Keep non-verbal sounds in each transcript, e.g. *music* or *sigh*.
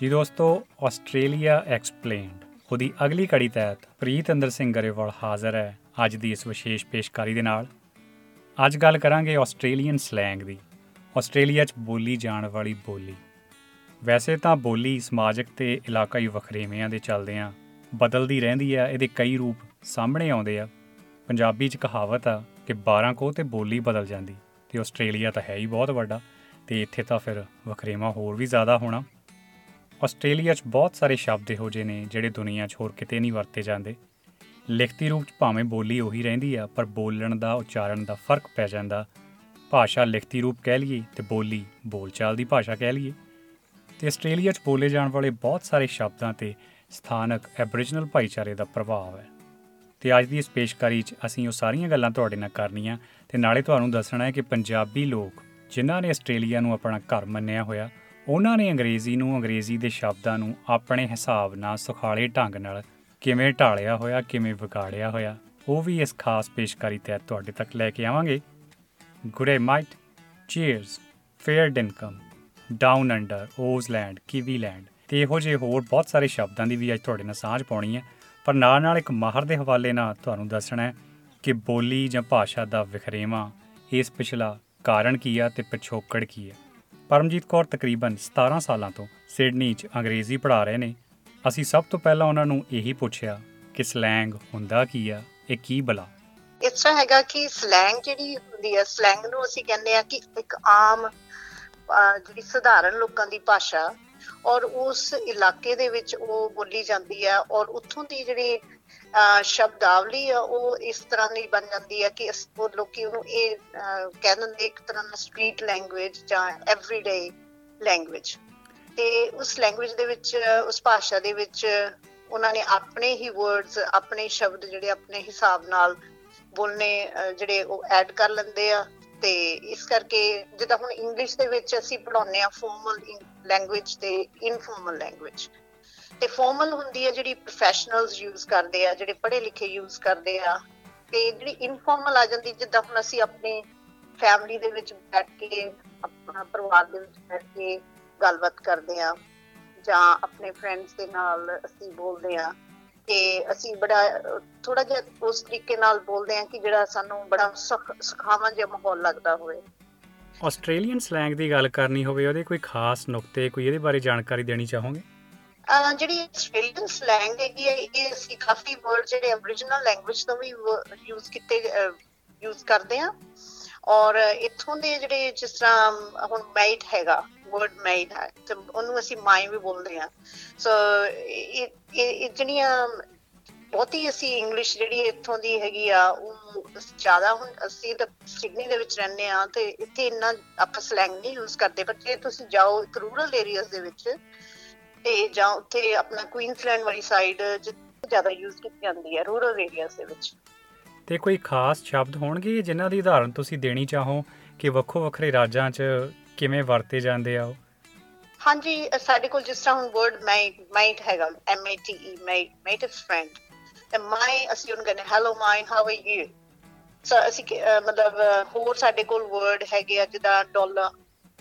ਜੀ ਦੋਸਤੋ, Australia explained ਉਹਦੀ ਅਗਲੀ ਕੜੀ ਤਹਿਤ ਪ੍ਰੀਤ ਅੰਦਰ ਸਿੰਘ ਗਰੇਵਾਲ ਹਾਜ਼ਰ ਹੈ ਅੱਜ ਦੀ ਇਸ ਵਿਸ਼ੇਸ਼ ਪੇਸ਼ਕਾਰੀ ਦੇ ਨਾਲ। ਅੱਜ ਗੱਲ ਕਰਾਂਗੇ ਆਸਟ੍ਰੇਲੀਅਨ ਸਲੈਂਗ ਦੀ, ਆਸਟ੍ਰੇਲੀਆ 'ਚ ਬੋਲੀ ਜਾਣ ਵਾਲੀ ਬੋਲੀ। ਵੈਸੇ ਤਾਂ ਬੋਲੀ ਸਮਾਜਿਕ ਤੇ ਇਲਾਕਾਈ ਵਖਰੇਵਿਆਂ ਦੇ ਚੱਲਦੇ ਆ ਬਦਲਦੀ ਰਹਿੰਦੀ ਆ ਇਹਦੇ ਕਈ ਰੂਪ ਸਾਹਮਣੇ ਆਉਂਦੇ ਆ। ਪੰਜਾਬੀ 'ਚ ਕਹਾਵਤ ਆ ਕਿ 12 ਕੋ ਤੇ ਬੋਲੀ ਬਦਲ ਜਾਂਦੀ, ਤੇ ਆਸਟ੍ਰੇਲੀਆ ਤਾਂ ਹੈ ਹੀ ਬਹੁਤ ਵੱਡਾ, ਤੇ ਇੱਥੇ ਤਾਂ ਫਿਰ ਵਖਰੇਵਾ ਹੋਰ ਵੀ ਜ਼ਿਆਦਾ ਹੋਣਾ। ਆਸਟ੍ਰੇਲੀਆ 'ਚ ਬਹੁਤ ਸਾਰੇ ਸ਼ਬਦ ਇਹੋ ਜਿਹੇ ਨੇ ਜਿਹੜੇ ਦੁਨੀਆ 'ਚ ਹੋਰ ਕਿਤੇ ਨਹੀਂ ਵਰਤੇ ਜਾਂਦੇ। ਲਿਖਤੀ ਰੂਪ 'ਚ ਭਾਵੇਂ ਬੋਲੀ ਉਹੀ ਰਹਿੰਦੀ ਆ, ਪਰ ਬੋਲਣ ਦਾ, ਉਚਾਰਨ ਦਾ ਫ਼ਰਕ ਪੈ ਜਾਂਦਾ। ਭਾਸ਼ਾ ਲਿਖਤੀ ਰੂਪ ਕਹਿ ਲਈਏ ਤੇ ਬੋਲੀ ਬੋਲਚਾਲ ਦੀ ਭਾਸ਼ਾ ਕਹਿ ਲਈਏ। ਤੇ ਆਸਟ੍ਰੇਲੀਆ 'ਚ ਬੋਲੇ ਜਾਣ ਵਾਲੇ ਬਹੁਤ ਸਾਰੇ ਸ਼ਬਦਾਂ ਤੇ ਸਥਾਨਕ ਐਬਰੀਜਨਲ ਭਾਈਚਾਰੇ ਦਾ ਪ੍ਰਭਾਵ ਹੈ। ਤੇ ਅੱਜ ਦੀ ਇਸ ਪੇਸ਼ਕਾਰੀ 'ਚ ਅਸੀਂ ਉਹ ਸਾਰੀਆਂ ਗੱਲਾਂ ਤੁਹਾਡੇ ਨਾਲ ਕਰਨੀਆਂ ਤੇ ਨਾਲੇ ਤੁਹਾਨੂੰ ਦੱਸਣਾ ਹੈ ਕਿ ਪੰਜਾਬੀ ਲੋਕ, ਜਿਨ੍ਹਾਂ ਨੇ ਆਸਟ੍ਰੇਲੀਆ ਨੂੰ ਆਪਣਾ ਘਰ ਮੰਨਿਆ ਹੋਇਆ ਉਹਨਾਂ ਨੇ ਅੰਗਰੇਜ਼ੀ ਨੂੰ ਅੰਗਰੇਜ਼ੀ ਦੇ ਸ਼ਬਦਾਂ ਨੂੰ ਆਪਣੇ ਹਿਸਾਬ ਨਾਲ ਸੁਖਾਲੇ ਢੰਗ ਨਾਲ ਕਿਵੇਂ ਢਾਲਿਆ ਹੋਇਆ, ਕਿਵੇਂ ਵਿਗਾੜਿਆ ਹੋਇਆ, ਉਹ ਵੀ ਇਸ ਖਾਸ ਪੇਸ਼ਕਾਰੀ ਤਹਿਤ ਤੁਹਾਡੇ ਤੱਕ ਲੈ ਕੇ ਆਵਾਂਗੇ। G'day mate cheers fair dinkum down under Ozland Kiwiland ਤੇ ਇਹੋ ਜਿਹੇ ਹੋਰ ਬਹੁਤ ਸਾਰੇ ਸ਼ਬਦਾਂ ਦੀ ਵੀ ਅੱਜ ਤੁਹਾਡੇ ਨਾਲ ਸਾਂਝ ਪਾਉਣੀ ਹੈ। ਪਰ ਨਾਲ ਨਾਲ ਇੱਕ ਮਾਹਰ ਦੇ ਹਵਾਲੇ ਨਾਲ ਤੁਹਾਨੂੰ ਦੱਸਣਾ ਹੈ ਕਿ ਬੋਲੀ ਜਾਂ ਭਾਸ਼ਾ ਦਾ ਵਿਖਰੇਵਾ, ਇਸ ਪਿਛਲਾ ਕਾਰਨ ਕੀ ਆ ਤੇ ਪਿਛੋਕੜ ਕੀ ਹੈ ਪਰਮਜੀਤ ਕੌਰ ਤਕਰੀਬਨ 17 ਸਾਲਾਂ ਤੋਂ ਸਿਡਨੀ 'ਚ ਅੰਗਰੇਜ਼ੀ ਪੜ੍ਹਾ ਰਹੇ ਨੇ। ਅਸੀਂ ਸਭ ਤੋਂ ਪਹਿਲਾਂ ਉਹਨਾਂ ਨੂੰ ਇਹੀ ਪੁੱਛਿਆ ਕਿ ਸਲੈਂਗ ਹੁੰਦਾ ਕੀ ਆ, ਇਹ ਕੀ ਬਲਾ? ਇਸ ਤਰ੍ਹਾਂ ਹੈਗਾ ਕਿ ਸਲੈਂਗ ਜਿਹੜੀ ਹੁੰਦੀ ਹੈ ਸਲੈਂਗ ਨੂੰ ਅਸੀਂ ਕਹਿੰਦੇ ਆ ਕਿ ਇੱਕ ਆਮ ਜਿਹੜੀ ਸਧਾਰਨ ਲੋਕਾਂ ਦੀ ਭਾਸ਼ਾ ਔਰ ਉਸ ਇਲਾਕੇ ਦੇ ਵਿੱਚ ਉਹ ਬੋਲੀ ਜਾਂਦੀ ਹੈ ਔਰ ਉੱਥੋਂ ਦੀ ਜਿਹੜੀ ਸ਼ਬਦਾਵਲੀ ਆ, ਉਹ ਇਸ ਤਰ੍ਹਾਂ ਦੀ ਬਣ ਜਾਂਦੀ ਹੈ ਕਿ ਉਹ ਲੋਕੀ ਉਹਨੂੰ ਇਹ ਕਹਿ ਦਿੰਦੇ ਇੱਕ ਤਰ੍ਹਾਂ ਦਾ ਸਟਰੀਟ ਲੈਂਗੁਏਜ ਜਾਂ ਐਵਰੀਡੇ ਲੈਂਗੁਏਜ ਤੇ ਉਸ ਲੈਂਗੁਏਜ ਦੇ ਵਿੱਚ, ਉਸ ਭਾਸ਼ਾ ਦੇ ਵਿੱਚ ਉਹਨਾਂ ਨੇ ਆਪਣੇ ਹੀ ਵਰਡਸ ਆਪਣੇ ਸ਼ਬਦ ਜਿਹੜੇ ਆਪਣੇ ਹਿਸਾਬ ਨਾਲ ਬੋਲਨੇ ਜਿਹੜੇ ਉਹ ਐਡ ਕਰ ਲੈਂਦੇ ਆ। ਤੇ ਇਸ ਕਰਕੇ ਜਿੱਦਾਂ ਹੁਣ ਇੰਗਲਿਸ਼ ਦੇ ਵਿੱਚ ਅਸੀਂ ਪੜਾਉਂਦੇ ਆ ਫਾਰਮਲ ਲੈਂਗੁਏਜ ਤੇ ਇਨਫਾਰਮਲ ਲੈਂਗੁਏਜ ਤੇ ਫਾਰਮਲ ਹੁੰਦੀ ਹੈ ਜਿਹੜੀ ਪ੍ਰੋਫੈਸ਼ਨਲਸ ਯੂਜ਼ ਕਰਦੇ ਆ, ਜਿਹੜੇ ਪੜ੍ਹੇ ਲਿਖੇ ਯੂਜ਼ ਕਰਦੇ ਆ, ਤੇ ਜਿਹੜੀ ਇਨਫਾਰਮਲ ਆ ਜਾਂਦੀ, ਜਿੱਦਾਂ ਹੁਣ ਅਸੀਂ ਆਪਣੀ ਫੈਮਿਲੀ ਦੇ ਵਿੱਚ ਬੈਠ ਕੇ, ਆਪਣਾ ਪਰਿਵਾਰ ਦੇ ਵਿੱਚ ਬੈਠ ਕੇ ਗੱਲਬਾਤ ਕਰਦੇ ਆ, ਜਾਂ ਆਪਣੇ ਫਰੈਂਡਸ ਦੇ ਨਾਲ ਅਸੀਂ ਬੋਲਦੇ ਆ, ਤੇ ਅਸੀਂ ਬੜਾ ਥੋੜਾ ਜਿਹਾ ਉਸ ਤਰੀਕੇ ਨਾਲ ਬੋਲਦੇ ਆ ਕਿ ਜਿਹੜਾ ਸਾਨੂੰ ਬੜਾ ਸੁਖਾਵਾਂ ਜਿਹਾ ਮਾਹੌਲ ਲੱਗਦਾ ਹੋਵੇ। ਆਸਟ੍ਰੇਲੀਅਨ ਸਲੈਂਗ ਦੀ ਗੱਲ ਕਰਨੀ ਹੋਵੇ, ਉਹਦੇ ਕੋਈ ਖਾਸ ਨੁਕਤੇ, ਕੋਈ ਇਹਦੇ ਬਾਰੇ ਜਾਣਕਾਰੀ ਦੇਣੀ ਚਾਹੋਗੇ? ਜਿਹੜੀ ਆਸਟ੍ਰੇਲੀਅਨ ਸਲੈਂਗ ਹੈਗੀ ਹੈ, ਇਹ ਅਸੀਂ ਕਾਫੀ ਵਰਡ ਜਿਹੜੇ origignal ਲੈਂਗੁਏਜ ਤੋਂ ਵੀ ਯੂਜ਼ ਕੀਤੇ ਯੂਜ਼ ਕਰਦੇ ਆ ਔਰ ਇਥੋਂ ਦੇ ਜਿਹੜੇ ਜਿਸ ਤਰ੍ਹਾਂ, ਹੁਣ ਮੈਟ ਹੈਗਾ ਵਰਡ ਮੈਟ ਹੈ, ਤੇ ਉਹਨੂੰ ਅਸੀਂ ਮਾਈ ਵੀ ਬੋਲਦੇ ਆ ਸੋ ਇਹ ਇਹ ਜਿਹੜੀਆਂ ਬਹੁਤੀ ਅਸੀਂ ਇੰਗਲਿਸ਼ ਜਿਹੜੀ ਇੱਥੋਂ ਦੀ ਹੈਗੀ ਆ, ਉਹ ਜ਼ਿਆਦਾ ਹੁਣ ਅਸੀਂ ਤਾਂ ਸਿਡਨੀ ਦੇ ਵਿੱਚ ਰਹਿੰਦੇ ਆ ਤੇ ਇੱਥੇ ਇੰਨਾ ਆਪਾਂ ਸਲੈਂਗ ਨਹੀਂ ਯੂਜ਼ ਕਰਦੇ ਪਰ ਜੇ ਤੁਸੀਂ ਜਾਓ ਇੱਕ ਰੂਰਲ ਏਰੀਆਜ਼ ਦੇ ਵਿੱਚ ਤੇ ਜਾਂ ਉੱਥੇ ਆਪਣਾ ਕੁਈਨਸਲੈਂਡ ਵਾਲੀ ਸਾਈਡ ਜਿੱਥੇ ਜ਼ਿਆਦਾ ਯੂਜ਼ ਕੀਤੀ ਜਾਂਦੀ ਹੈ ਰੂਰਲ ਏਰੀਆਜ਼ ਦੇ ਵਿੱਚ। ਤੇ ਕੋਈ ਖਾਸ ਸ਼ਬਦ ਹੋਣਗੇ ਜਿਨ੍ਹਾਂ ਦੀ ਉਦਾਹਰਨ ਤੁਸੀਂ ਦੇਣੀ ਚਾਹੋ ਕਿ ਵੱਖੋ ਵੱਖਰੇ ਰਾਜਾਂ 'ਚ ਕਿਵੇਂ ਵਰਤੇ ਜਾਂਦੇ ਆ ਉਹ? ਹਾਂਜੀ ਸਾਡੇ ਕੋਲ ਜਿਸ ਤਰ੍ਹਾਂ ਹੁਣ ਵਰਡ ਮਾਈਟ ਮਾਈਟ ਹੈਗਾ M A T E mate mate is friend ਤੇ ਮਾਈ ਅਸੀਂ ਉਹਨੂੰ ਕਹਿੰਦੇ hello mate how are you so ਅਸੀਂ ਮਤਲਬ ਹੋਰ ਸਾਡੇ ਕੋਲ ਵਰਡ ਹੈਗੇ ਆ ਜਿੱਦਾਂ ਡਾਲਰ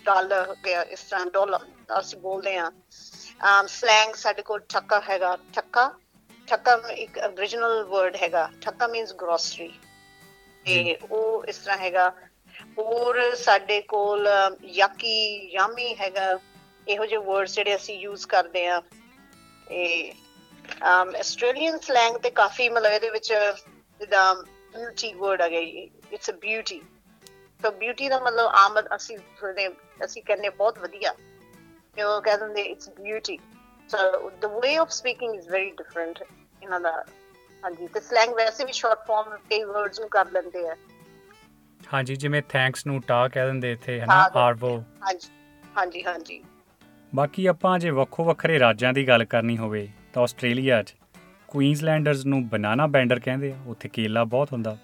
ਡਾਲਰ ਹੋ ਗਿਆ ਇਸ ਤਰ੍ਹਾਂ ਡਾਲਰ ਅਸੀਂ ਬੋਲਦੇ ਆ ਸਲੈਂਗ ਸਾਡੇ ਕੋਲ ਠੱਕਾ ਹੈਗਾ ਠੱਕਾ ਠੱਕਾ ਇੱਕ origignal ਵਰਡ ਹੈਗਾ ਠੱਕਾ ਮੀਨਸ ਗਰੋਸਰੀ ਤੇ ਉਹ ਇਸ ਤਰ੍ਹਾਂ ਹੈਗਾ। ਹੋਰ ਸਾਡੇ ਕੋਲ ਯਾਕੀ ਯਾਮੀ ਹੈਗਾ। ਇਹੋ ਜਿਹੇ ਵਰਡਸ ਜਿਹੜੇ ਅਸੀਂ ਯੂਜ਼ ਕਰਦੇ ਆ ਇਹ um Australian slang ਤੇ ਕਾਫੀ ਮਤਲਬ ਇਹਦੇ ਵਿੱਚ ਜਿੱਦਾਂ ਬਿਊਟੀ ਵਰਡ ਆ ਗਈ it's a beauty so beauty ਦਾ ਮਤਲਬ ਆਮਦ ਅਸੀਂ ਸੁਣਦੇ ਅਸੀਂ ਕਹਿੰਦੇ ਬਹੁਤ ਵਧੀਆ। ਉਹ ਕਹਿ ਦਿੰਦੇ it's beauty so the way of speaking is very different ਇਹਨਾਂ ਦਾ ਹਾਂਜੀ ਤੇ ਸਲੈਂਗ ਵੈਸੇ ਵੀ ਸ਼ਾਰਟ ਫਾਰਮ ਕਈ ਵਰਡਸ ਨੂੰ ਕਰ ਲੈਂਦੇ ਆ ਹਾਂਜੀ ਜਿਵੇਂ ਥੈਂਕਸ ਨੂੰ ਟਾ ਕਹਿ ਦਿੰਦੇ ਇੱਥੇ ਹਨਾ ਆਰਵੋ ਹਾਂਜੀ ਹਾਂਜੀ ਹਾਂਜੀ ਬਾਕੀ ਆਪਾਂ ਜੇ ਵੱਖੋ ਵੱਖਰੇ ਰਾਜਾਂ ਦੀ ਗੱਲ ਕਰਨੀ ਹੋਵੇ ਤਾਂ ਆਸਟ੍ਰੇਲੀਆ 'ਚ ਕੁਈਨਜ਼ਲੈਂਡਰਸ ਨੂੰ ਬਨਾਨਾ ਬੈਂਡਰ ਕਹਿੰਦੇ ਆ ਉੱਥੇ ਕੇਲਾ ਬਹੁਤ ਹੁੰਦਾ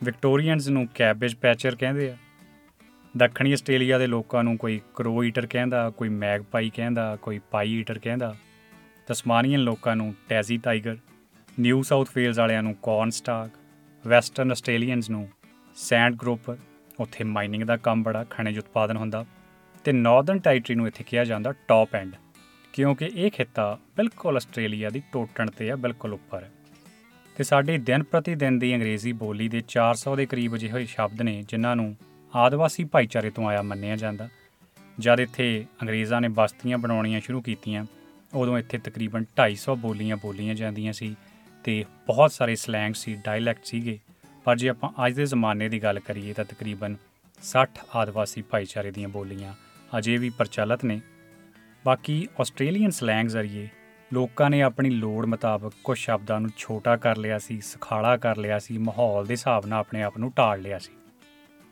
ਵਿਕਟੋਰੀਅਨਸ ਨੂੰ ਕੈਬੇਜ ਪੈਚਰ ਕਹਿੰਦੇ ਆ ਦੱਖਣੀ ਆਸਟ੍ਰੇਲੀਆ ਦੇ ਲੋਕਾਂ ਨੂੰ ਕੋਈ ਕਰੋ ਈਟਰ ਕਹਿੰਦਾ, ਕੋਈ ਮੈਗਪਾਈ ਕਹਿੰਦਾ, ਕੋਈ ਪਾਈ ਈਟਰ ਕਹਿੰਦਾ। ਤਸਮਾਨੀਅਨ ਲੋਕਾਂ ਨੂੰ Tassie tiger, New South Wales ਵਾਲਿਆਂ ਨੂੰ ਕੌਰਨ ਸਟਾਕ ਵੈਸਟਰਨ ਆਸਟ੍ਰੇਲੀਅਨਸ ਨੂੰ ਸੈਂਡ ਗਰੋਪਰ, ਉੱਥੇ ਮਾਈਨਿੰਗ ਦਾ ਕੰਮ ਬੜਾ, ਖਣਿਜ ਉਤਪਾਦਨ ਹੁੰਦਾ। ਤੇ ਨਾਰਥਰਨ ਟੈਰੀਟਰੀ ਨੂੰ ਇੱਥੇ ਕਿਹਾ ਜਾਂਦਾ ਟੌਪ ਐਂਡ, ਕਿਉਂਕਿ ਇਹ ਖਿੱਤਾ ਬਿਲਕੁਲ ਆਸਟ੍ਰੇਲੀਆ ਦੀ ਟੋਟਣ ਤੇ ਆ, ਬਿਲਕੁਲ ਉੱਪਰ। ਹੈ ਤੇ ਸਾਡੀ ਦਿਨ ਪ੍ਰਤੀ ਦਿਨ ਦੀ ਅੰਗਰੇਜ਼ੀ ਬੋਲੀ ਦੇ 400 ਦੇ ਕਰੀਬ ਅਜਿਹੇ ਹੋਏ ਸ਼ਬਦ ਨੇ, ਜਿਨ੍ਹਾਂ ਨੂੰ ਆਦਿਵਾਸੀ ਭਾਈਚਾਰੇ ਤੋਂ ਆਇਆ ਮੰਨਿਆ ਜਾਂਦਾ। ਜਦ ਇੱਥੇ ਅੰਗਰੇਜ਼ਾਂ ਨੇ ਬਸਤੀਆਂ ਬਣਾਉਣੀਆਂ ਸ਼ੁਰੂ ਕੀਤੀਆਂ, ਉਦੋਂ ਇੱਥੇ ਤਕਰੀਬਨ 250 ਬੋਲੀਆਂ ਬੋਲੀਆਂ ਜਾਂਦੀਆਂ ਸੀ ਤੇ ਬਹੁਤ ਸਾਰੇ ਸਲੈਂਗ ਸੀ, ਡਾਇਲੈਕਟ ਸੀਗੇ। ਪਰ ਜੇ ਆਪਾਂ ਅੱਜ ਦੇ ਜ਼ਮਾਨੇ ਦੀ ਗੱਲ ਕਰੀਏ ਤਾਂ ਤਕਰੀਬਨ 60 ਆਦਿਵਾਸੀ ਭਾਈਚਾਰੇ ਦੀਆਂ ਬੋਲੀਆਂ ਅਜੇ ਵੀ ਪ੍ਰਚਲਿਤ ਨੇ। ਬਾਕੀ ਆਸਟ੍ਰੇਲੀਅਨ ਸਲੈਂਗ ਜ਼ਰੀਏ ਲੋਕਾਂ ਨੇ ਆਪਣੀ ਲੋੜ ਮੁਤਾਬਕ ਕੁਝ ਸ਼ਬਦਾਂ ਨੂੰ ਛੋਟਾ ਕਰ ਲਿਆ ਸੀ, ਸਖਾਲਾ ਕਰ ਲਿਆ ਸੀ, ਮਾਹੌਲ ਦੇ ਹਿਸਾਬ ਨਾਲ ਆਪਣੇ ਆਪ ਨੂੰ ਢਾਲ ਲਿਆ ਸੀ।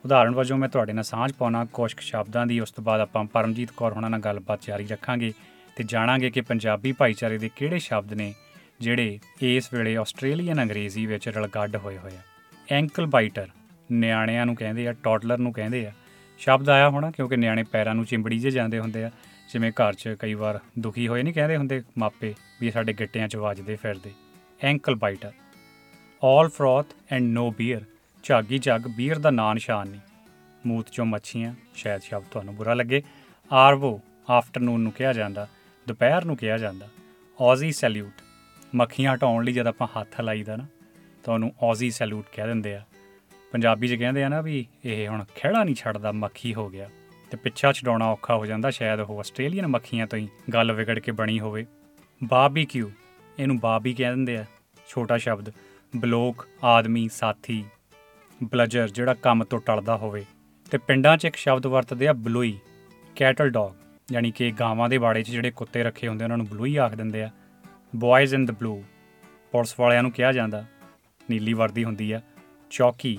ਉਦਾਹਰਣ ਵਜੋਂ ਮੈਂ ਤੁਹਾਡੇ ਨਾਲ ਸਾਂਝ ਪਾਉਣਾ ਕੁਝ ਕੁ ਸ਼ਬਦਾਂ ਦੀ, ਉਸ ਤੋਂ ਬਾਅਦ ਆਪਾਂ ਪਰਮਜੀਤ ਕੌਰ ਹੋਣਾ ਨਾਲ ਗੱਲਬਾਤ ਜਾਰੀ ਰੱਖਾਂਗੇ ਤੇ ਜਾਣਾਂਗੇ ਕਿ ਪੰਜਾਬੀ ਭਾਈਚਾਰੇ ਦੇ ਕਿਹੜੇ ਸ਼ਬਦ ਨੇ ਜਿਹੜੇ ਇਸ ਵੇਲੇ ਆਸਟ੍ਰੇਲੀਅਨ ਅੰਗਰੇਜ਼ੀ ਵਿੱਚ ਰਲਗੱਡ ਹੋਏ ਹੋਏ ਆ। ਐਂਕਲ ਬਾਈਟਰ, ਨਿਆਣਿਆਂ ਨੂੰ ਕਹਿੰਦੇ ਆ ਟੌਡਲਰ ਨੂੰ ਕਹਿੰਦੇ ਆ। ਸ਼ਬਦ ਆਇਆ ਹੋਣਾ ਕਿਉਂਕਿ ਨਿਆਣੇ ਪੈਰਾਂ ਨੂੰ ਚਿੰਬੜੀ ਜੇ ਜਾਂਦੇ ਹੁੰਦੇ ਆ, ਜਿਵੇਂ ਘਰ 'ਚ ਕਈ ਵਾਰ ਦੁਖੀ ਹੋਏ ਨਹੀਂ ਕਹਿੰਦੇ ਹੁੰਦੇ ਮਾਪੇ ਵੀ ਇਹ ਸਾਡੇ ਗਿੱਟਿਆਂ 'ਚ ਵੱਜਦੇ ਫਿਰਦੇ। Ankle biter all froth and no beer ਝਾਗੀ ਝੱਗ ਬੀਅਰ ਦਾ ਨਾਂ ਨਿਸ਼ਾਨ ਨਹੀਂ। ਮੂਤ ਚੋਂ ਮੱਛੀਆਂ, ਸ਼ਾਇਦ ਸ਼ਬਦ ਤੁਹਾਨੂੰ ਬੁਰਾ ਲੱਗੇ। ਆਰਵੋ, ਆਫਟਰਨੂਨ ਨੂੰ ਕਿਹਾ ਜਾਂਦਾ, ਦੁਪਹਿਰ ਨੂੰ ਕਿਹਾ ਜਾਂਦਾ। Aussie salute. ਮੱਖੀਆਂ ਹਟਾਉਣ ਲਈ ਜਦ ਆਪਾਂ ਹੱਥ ਲਾਈਦਾ ਨਾ, ਤਾਂ ਉਹਨੂੰ ਔਜ਼ੀ ਸੈਲੂਟ ਕਹਿ ਦਿੰਦੇ ਆ। ਪੰਜਾਬੀ 'ਚ ਕਹਿੰਦੇ ਆ ਨਾ ਵੀ ਇਹ ਹੁਣ ਖਿਹੜਾ ਨਹੀਂ ਛੱਡਦਾ, ਮੱਖੀ ਹੋ ਗਿਆ। ਤੇ ਪਿੱਛਾ ਛਡਾਉਣਾ ਔਖਾ ਹੋ ਜਾਂਦਾ, ਸ਼ਾਇਦ ਉਹ ਆਸਟ੍ਰੇਲੀਅਨ ਮੱਖੀਆਂ ਤੋਂ ਹੀ ਗੱਲ ਵਿਗੜ ਕੇ ਬਣੀ ਹੋਵੇ। ਬਾਰਬੀਕਿਊ ਇਹਨੂੰ ਬਾਬੀ ਕਹਿ ਦਿੰਦੇ ਆ, ਛੋਟਾ ਸ਼ਬਦ। ਬਲੋਕ, ਆਦਮੀ, ਸਾਥੀ। ਬਲਜਰ ਜਿਹੜਾ ਕੰਮ ਤੋਂ ਟਲਦਾ ਹੋਵੇ। ਤੇ ਪਿੰਡਾਂ 'ਚ ਇੱਕ ਸ਼ਬਦ ਵਰਤਦੇ ਆ ਬਲੂਈ ਕੈਟਲ ਡੌਗ ਯਾਨੀ ਕਿ ਗਾਵਾਂ ਦੇ ਬਾੜੇ 'ਚ ਜਿਹੜੇ ਕੁੱਤੇ ਰੱਖੇ ਹੁੰਦੇ ਉਹਨਾਂ ਨੂੰ ਬਲੂਈ ਆਖ ਦਿੰਦੇ ਆ। ਬॉयਜ਼ ਇਨ ਦ ਬਲੂ ਪੁਲਿਸ ਵਾਲਿਆਂ ਨੂੰ ਕਿਹਾ ਜਾਂਦਾ। ਨੀਲੀ ਵਰਦੀ ਹੁੰਦੀ ਆ। ਚੌਕੀ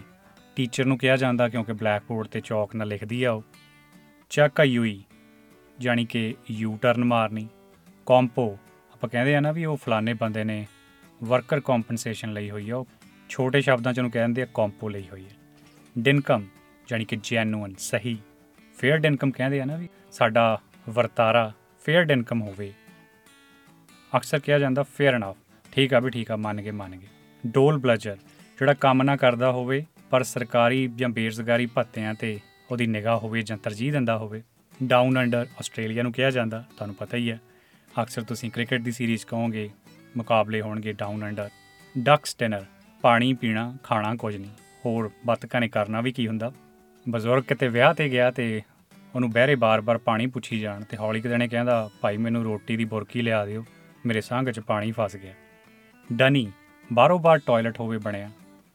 ਟੀਚਰ ਨੂੰ ਕਿਹਾ ਜਾਂਦਾ ਕਿਉਂਕਿ ਬਲੈਕ ਬੋਰਡ ਤੇ ਚੌਕ ਨਾਲ ਲਿਖਦੀ ਆ ਉਹ। ਚੱਕ ਯੂਈ, ਯਾਨੀ ਕਿ ਯੂ ਟਰਨ ਮਾਰਨੀ। ਕੰਪੋ ਆਪਾਂ ਕਹਿੰਦੇ ਆ ਨਾ ਵੀ ਉਹ ਫਲਾਣੇ ਬੰਦੇ ਨੇ ਵਰਕਰ ਕੰਪਨਸੇਸ਼ਨ ਲਈ ਹੋਈ ਆ ਉਹ। ਛੋਟੇ ਸ਼ਬਦਾਂ ਚ ਉਹਨੂੰ ਕਹਿੰਦੇ ਆ ਕੰਪੋ ਲਈ ਹੋਈ ਹੈ। ਡਿਨਕਮ ਯਾਨੀ ਕਿ ਜੈਨੂਇਨ ਸਹੀ। ਫੇਅਰ ਡਿਨਕਮ ਕਹਿੰਦੇ ਆ ਨਾ ਵੀ ਸਾਡਾ ਵਰਤਾਰਾ ਫੇਅਰ ਡਿਨਕਮ ਹੋਵੇ। ਅਕਸਰ ਕਿਹਾ ਜਾਂਦਾ ਫੇਅਰ ਇਨਫ ਠੀਕ ਆ ਵੀ ਠੀਕ ਆ, ਮੰਨ ਗਏ ਮੰਨ ਗਏ। ਡੋਲ ਬਲਜਰ ਜਿਹੜਾ ਕੰਮ ਨਾ ਕਰਦਾ ਹੋਵੇ, ਪਰ ਸਰਕਾਰੀ ਜਾਂ ਬੇਰੁਜ਼ਗਾਰੀ ਭੱਤਿਆਂ ਤੇ ਉਹਦੀ ਨਿਗਾਹ ਹੋਵੇ ਜਾਂ ਤਰਜੀਹ ਦਿੰਦਾ ਹੋਵੇ। ਡਾਊਨ ਅੰਡਰ ਆਸਟ੍ਰੇਲੀਆ ਨੂੰ ਕਿਹਾ ਜਾਂਦਾ, ਤੁਹਾਨੂੰ ਪਤਾ ਹੀ ਹੈ। ਅਕਸਰ ਤੁਸੀਂ ਕ੍ਰਿਕਟ ਦੀ ਸੀਰੀਜ਼ ਕਹੋਗੇ, ਮੁਕਾਬਲੇ ਹੋਣਗੇ ਡਾਊਨ ਅੰਡਰ ਡਕਸ ਡਿਨਰ ਪਾਣੀ ਪੀਣਾ, ਖਾਣਾ ਕੁਝ ਨਹੀਂ। ਹੋਰ ਬੱਤਕਾਂ ਨੇ ਕਰਨਾ ਵੀ ਕੀ ਹੁੰਦਾ? ਬਜ਼ੁਰਗ ਕਿਤੇ ਵਿਆਹ ਤੇ ਗਿਆ ਤੇ ਉਹਨੂੰ ਬਹਿਰੇ ਬਾਰ-ਬਾਰ ਪਾਣੀ ਪੁੱਛੀ ਜਾਣ ਤੇ ਹੌਲੀ ਕਿਤੇ ਨੇ ਕਹਿੰਦਾ, ਭਾਈ ਮੈਨੂੰ ਰੋਟੀ ਦੀ ਬੁਰਕੀ ਲਿਆ ਦਿਓ, ਮੇਰੇ ਸੰਗ 'ਚ ਪਾਣੀ ਫਸ ਗਿਆ। ਡਨੀ ਬਾਰੋ ਬਾਰ ਟਾਇਲਟ ਹੋਵੇ ਬਣਿਆ।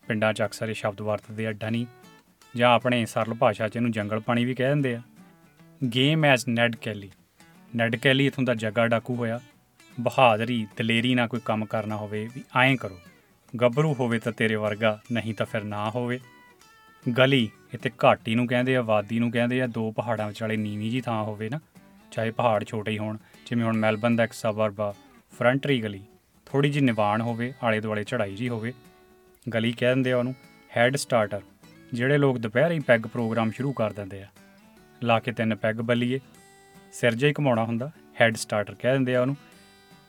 ਪਿੰਡਾਂ 'ਚ ਅਕਸਰ ਇਹ ਸ਼ਬਦ ਵਰਤਦੇ ਆ, ਡਨੀ ਜਾਂ ਆਪਣੇ ਸਰਲ ਭਾਸ਼ਾ 'ਚ ਇਹਨੂੰ ਜੰਗਲ ਪਾਣੀ ਵੀ ਕਹਿ ਦਿੰਦੇ ਆ। Game as Ned Kelly. Ned Kelly ਇਥੋਂ ਦਾ ਜੱਗਾ ਡਾਕੂ ਹੋਇਆ। ਬਹਾਦਰੀ, ਦਲੇਰੀ ਨਾਲ ਕੋਈ ਕੰਮ ਕਰਨਾ ਹੋਵੇ ਵੀ ਐਂ ਕਰੋ। ਗੱਭਰੂ ਹੋਵੇ ਤਾਂ ਤੇਰੇ ਵਰਗਾ, ਨਹੀਂ ਤਾਂ ਫਿਰ ਨਾ ਹੋਵੇ। ਗਲੀ ਇੱਥੇ ਘਾਟੀ ਨੂੰ ਕਹਿੰਦੇ ਆ, ਵਾਦੀ ਨੂੰ ਕਹਿੰਦੇ ਆ, ਦੋ ਪਹਾੜਾਂ ਵਿਚਾਲੇ ਨੀਵੀਂ ਜੀ ਥਾਂ ਹੋਵੇ ਨਾ, ਚਾਹੇ ਪਹਾੜ ਛੋਟੇ ਹੀ ਹੋਣ, ਜਿਵੇਂ ਹੁਣ ਮੈਲਬਨ ਦਾ ਇੱਕ ਸਬਰਬ ਆ, ਫਰੰਟਰੀ ਗਲੀ ਥੋੜੀ ਜਿਹੀ ਨਿਵਾਣ ਹੋਵੇ ਆਲੇ ਦੁਆਲੇ ਚੜਾਈ ਜੀ ਹੋਵੇ। ਗਲੀ ਕਹਿ ਦਿੰਦੇ ਆ ਉਹਨੂੰ ਹੈਡ ਸਟਾਰਟਰ ਜਿਹੜੇ ਲੋਕ ਦੁਪਹਿਰੇ ਹੀ ਪੈਗ ਪ੍ਰੋਗਰਾਮ ਸ਼ੁਰੂ ਕਰ ਦਿੰਦੇ ਆ। ਲਾ ਕੇ ਤਿੰਨ ਪੈਗ ਬੱਲੀਏ, ਸਿਰ ਜਿਹਾ ਹੀ ਘਮਾਉਣਾ ਹੁੰਦਾ ਹੈਡ ਸਟਾਰਟਰ ਕਹਿ ਦਿੰਦੇ ਆ ਉਹਨੂੰ,